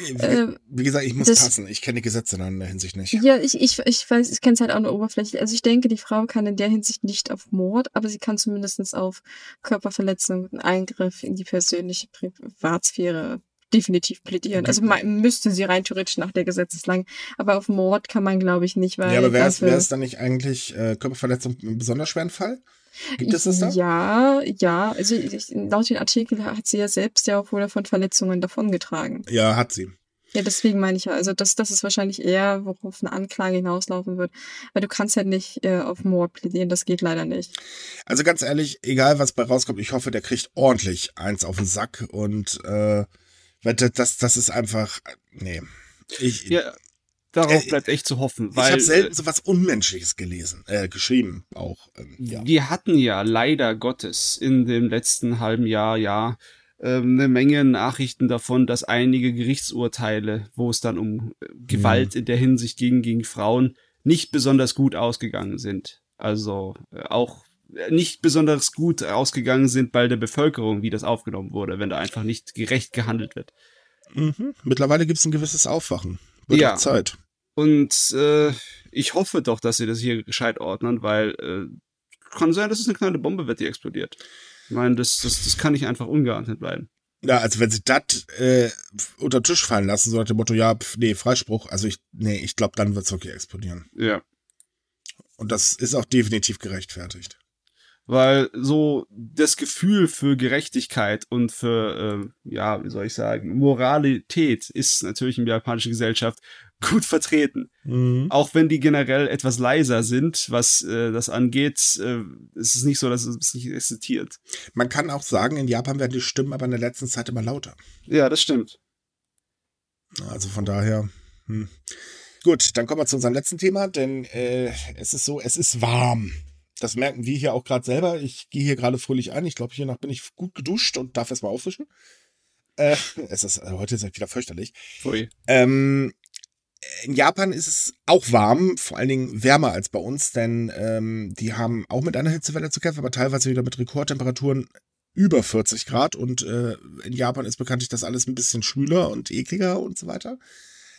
Wie, Äh, wie gesagt, ich muss das- passen. Ich kenne die Gesetze in der Hinsicht nicht. Ja, ich, ich, ich weiß, ich kenne es halt auch nur oberflächlich. Also ich denke, die Frau kann in der Hinsicht nicht auf Mord, aber sie kann zumindest auf Körperverletzung Eingriff in die persönliche Privatsphäre definitiv plädieren. Also man, müsste sie rein theoretisch nach der Gesetzeslage. Aber auf Mord kann man, glaube ich, nicht, weil Ja, aber wäre es dafür- wäre es dann nicht eigentlich äh, Körperverletzung im besonders schweren Fall? Gibt es das da? Ja, ja. Also ich, laut den Artikel hat sie ja selbst ja auch wohl von Verletzungen davongetragen. Ja, hat sie. Ja, deswegen meine ich ja. Also das, das ist wahrscheinlich eher, worauf eine Anklage hinauslaufen wird. Weil du kannst halt nicht äh, auf Mord plädieren, das geht leider nicht. Also ganz ehrlich, egal was bei rauskommt, ich hoffe, der kriegt ordentlich eins auf den Sack und äh, weil das, das, das ist einfach, nee. Ich, Ja, darauf Äh, bleibt echt zu hoffen, ich weil habe selten so was Unmenschliches gelesen, äh, geschrieben auch. Ähm, ja. wir hatten ja leider Gottes in dem letzten halben Jahr, ja, ähm, eine Menge Nachrichten davon, dass einige Gerichtsurteile, wo es dann um äh, Gewalt in der Hinsicht gegen, gegen Frauen nicht besonders gut ausgegangen sind. Also äh, auch nicht besonders gut ausgegangen sind bei der Bevölkerung, wie das aufgenommen wurde, wenn da einfach nicht gerecht gehandelt wird. Mhm. Mittlerweile gibt es ein gewisses Aufwachen. Wird Ja. Zeit. Und äh, ich hoffe doch, dass sie das hier gescheit ordnen, weil äh, kann sein, dass es eine kleine Bombe wird, die explodiert. Ich meine, das, das, das kann nicht einfach ungeahndet bleiben. Ja, also wenn sie das äh, unter den Tisch fallen lassen, so nach dem Motto, ja, pf, nee, Freispruch, also ich, nee, ich glaube, dann wird's wirklich explodieren. Ja. Und das ist auch definitiv gerechtfertigt. Weil so das Gefühl für Gerechtigkeit und für, äh, ja, wie soll ich sagen, Moralität ist natürlich in der japanischen Gesellschaft gut vertreten. Mhm. Auch wenn die generell etwas leiser sind, was äh, das angeht, äh, ist es nicht so, dass es nicht existiert. Man kann auch sagen, in Japan werden die Stimmen aber in der letzten Zeit immer lauter. Ja, das stimmt. Also von daher. Hm. Gut, dann kommen wir zu unserem letzten Thema, denn äh, es ist so, es ist warm. Das merken wir hier auch gerade selber. Ich gehe hier gerade fröhlich ein. Ich glaube, hiernach bin ich gut geduscht und darf erstmal aufwischen. Äh, es ist, äh, heute ist es wieder fürchterlich. Pfui. Ähm, in Japan ist es auch warm, vor allen Dingen wärmer als bei uns, denn ähm, die haben auch mit einer Hitzewelle zu kämpfen, aber teilweise wieder mit Rekordtemperaturen über 40 Grad und äh, in Japan ist bekanntlich das alles ein bisschen schwüler und ekliger und so weiter.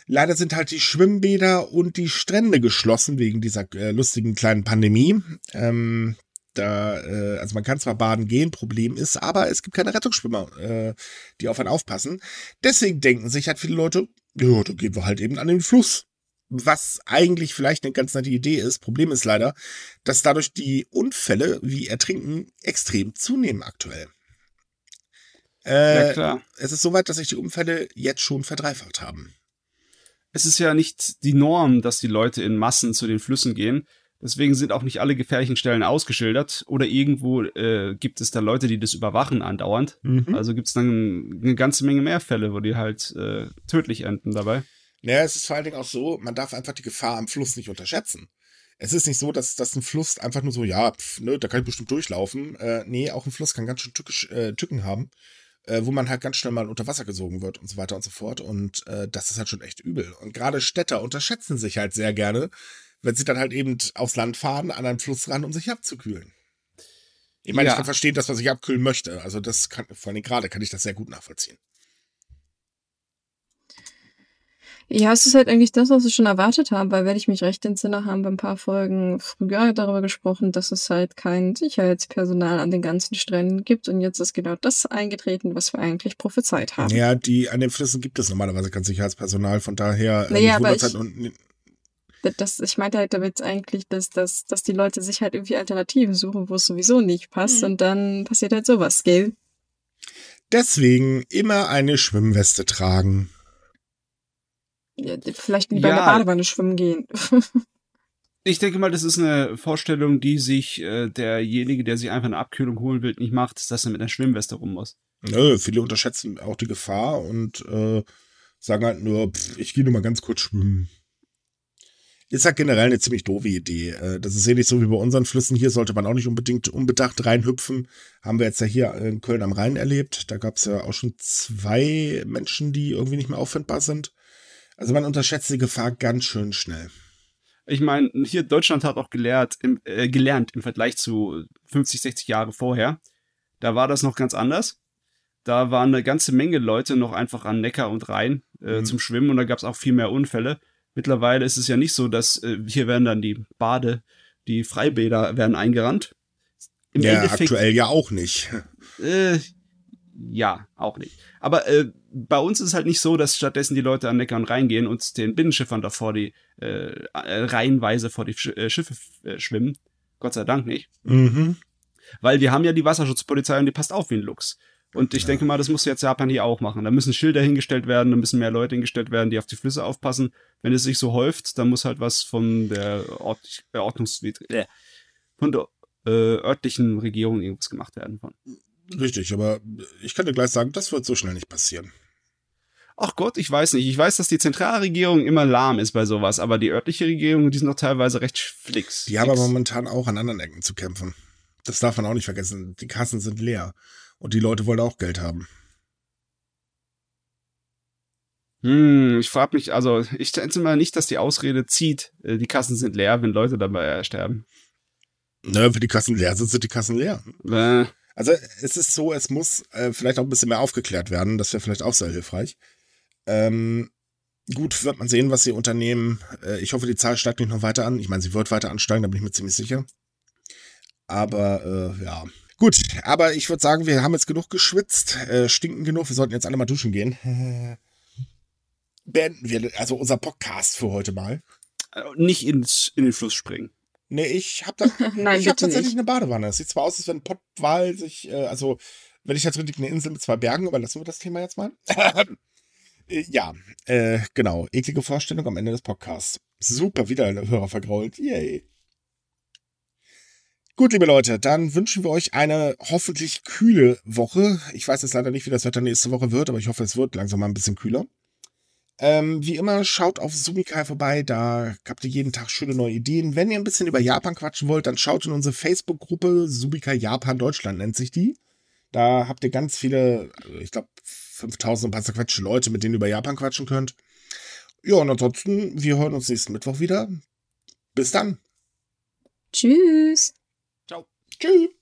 Leider sind halt die Schwimmbäder und die Strände geschlossen wegen dieser äh, lustigen kleinen Pandemie. Ähm, da, äh, also man kann zwar baden gehen, Problem ist, aber es gibt keine Rettungsschwimmer, äh, die auf einen aufpassen. Deswegen denken sich halt viele Leute, ja, da gehen wir halt eben an den Fluss. Was eigentlich vielleicht eine ganz nette Idee ist. Problem ist leider, dass dadurch die Unfälle wie Ertrinken extrem zunehmen aktuell. Äh, ja, klar. es ist soweit, dass sich die Unfälle jetzt schon verdreifacht haben. Es ist ja nicht die Norm, dass die Leute in Massen zu den Flüssen gehen. Deswegen sind auch nicht alle gefährlichen Stellen ausgeschildert. Oder irgendwo äh, gibt es da Leute, die das überwachen andauernd. Mhm. Also gibt es dann eine ganze Menge mehr Fälle, wo die halt äh, tödlich enden dabei. Naja, es ist vor allen Dingen auch so, man darf einfach die Gefahr am Fluss nicht unterschätzen. Es ist nicht so, dass, dass ein Fluss einfach nur so, ja, pf, ne, da kann ich bestimmt durchlaufen. Äh, nee, auch ein Fluss kann ganz schön tückisch, äh, Tücken haben, äh, wo man halt ganz schnell mal unter Wasser gesogen wird und so weiter und so fort. Und äh, das ist halt schon echt übel. Und gerade Städter unterschätzen sich halt sehr gerne, wenn sie dann halt eben aufs Land fahren, an einen Fluss ran, um sich abzukühlen. Ich meine, Ja. ich kann verstehen, dass man sich abkühlen möchte. Also das kann, vor allem gerade kann ich das sehr gut nachvollziehen. Ja, es ist halt eigentlich das, was wir schon erwartet haben, weil wenn ich mich recht entsinne, haben wir ein paar Folgen früher darüber gesprochen, dass es halt kein Sicherheitspersonal an den ganzen Stränden gibt und jetzt ist genau das eingetreten, was wir eigentlich prophezeit haben. Ja, die an den Flüssen gibt es normalerweise kein Sicherheitspersonal, von daher äh, Naja, aber ich- halt und Das, ich meinte halt damit eigentlich, dass, dass, dass die Leute sich halt irgendwie Alternativen suchen, wo es sowieso nicht passt und dann passiert halt sowas, gell? deswegen immer eine Schwimmweste tragen. Ja, vielleicht lieber in Ja. der Badewanne schwimmen gehen. Ich denke mal, das ist eine Vorstellung, die sich äh, derjenige, der sich einfach eine Abkühlung holen will, nicht macht, dass er mit einer Schwimmweste rum muss. Nö, viele unterschätzen auch die Gefahr und äh, sagen halt nur, pff, ich gehe nur mal ganz kurz schwimmen. Ist halt generell eine ziemlich doofe Idee. Äh, Das ist ähnlich so wie bei unseren Flüssen. Hier sollte man auch nicht unbedingt unbedacht reinhüpfen. Haben wir jetzt ja hier in Köln am Rhein erlebt. Da gab es ja auch schon zwei Menschen, die irgendwie nicht mehr auffindbar sind. Also man unterschätzt die Gefahr ganz schön schnell. Ich meine, hier Deutschland hat auch gelehrt, im, äh, gelernt im Vergleich zu 50, 60 Jahre vorher. Da war das noch ganz anders. Da waren eine ganze Menge Leute noch einfach an Neckar und Rhein äh, Mhm. zum Schwimmen und da gab es auch viel mehr Unfälle. Mittlerweile ist es ja nicht so, dass äh, hier werden dann die Bade, die Freibäder werden eingerannt. Im ja, Endeffekt aktuell ja auch nicht. Äh, ja, auch nicht. Aber äh, bei uns ist es halt nicht so, dass stattdessen die Leute an Neckar und Rhein gehen und den Binnenschiffern davor die äh, äh, reihenweise vor die Sch äh, Schiffe äh, schwimmen. Gott sei Dank nicht. Mhm. Weil wir haben ja die Wasserschutzpolizei und die passt auf wie ein Luchs. Und ich Ja. denke mal, das muss jetzt Japan hier auch machen. Da müssen Schilder hingestellt werden, da müssen mehr Leute hingestellt werden, die auf die Flüsse aufpassen. Wenn es sich so häuft, dann muss halt was von der Ort äh, Ordnungswidrig äh, von der äh, örtlichen Regierung irgendwas gemacht werden. Von. Richtig, aber ich kann dir gleich sagen, das wird so schnell nicht passieren. Ach Gott, ich weiß nicht. Ich weiß, dass die Zentralregierung immer lahm ist bei sowas, aber die örtliche Regierung, die sind doch teilweise recht flix. Die haben aber momentan auch an anderen Ecken zu kämpfen. Das darf man auch nicht vergessen. Die Kassen sind leer. Und die Leute wollen auch Geld haben. Hm, ich frage mich, also ich schätze mal nicht, dass die Ausrede zieht, äh, die Kassen sind leer, wenn Leute dabei äh, sterben. Ne, wenn die Kassen leer sind, sind die Kassen leer. Äh, Also es ist so, es muss äh, vielleicht auch ein bisschen mehr aufgeklärt werden. Das wäre vielleicht auch sehr hilfreich. Ähm, gut, wird man sehen, was sie unternehmen. Äh, ich hoffe, die Zahl steigt nicht noch weiter an. Ich meine, sie wird weiter ansteigen, da bin ich mir ziemlich sicher. Aber äh, ja. Gut, aber ich würde sagen, wir haben jetzt genug geschwitzt, äh, stinken genug. Wir sollten jetzt alle mal duschen gehen. Beenden wir also unser Podcast für heute mal. äh, nicht ins, in den Fluss springen. Nee, ich habe da, Nein, ich bitte tatsächlich nicht. eine Badewanne. Es sieht zwar aus, als wenn ein Pottwal sich, äh, also wenn ich jetzt richtig eine Insel mit zwei Bergen, überlassen wir das Thema jetzt mal. Äh, ja, äh, genau. Eklige Vorstellung am Ende des Podcasts. Super, wieder eine Hörer vergrault. Yay. Gut, liebe Leute, dann wünschen wir euch eine hoffentlich kühle Woche. Ich weiß jetzt leider nicht, wie das Wetter nächste Woche wird, aber ich hoffe, es wird langsam mal ein bisschen kühler. Ähm, wie immer, schaut auf Sumikai vorbei, da habt ihr jeden Tag schöne neue Ideen. Wenn ihr ein bisschen über Japan quatschen wollt, dann schaut in unsere Facebook-Gruppe Sumikai Japan Deutschland nennt sich die. Da habt ihr ganz viele, also ich glaube 5000 und ein paar zerquetschte Leute, mit denen ihr über Japan quatschen könnt. Ja, und ansonsten, wir hören uns nächsten Mittwoch wieder. Bis dann. Tschüss. Ciao. Tschüss.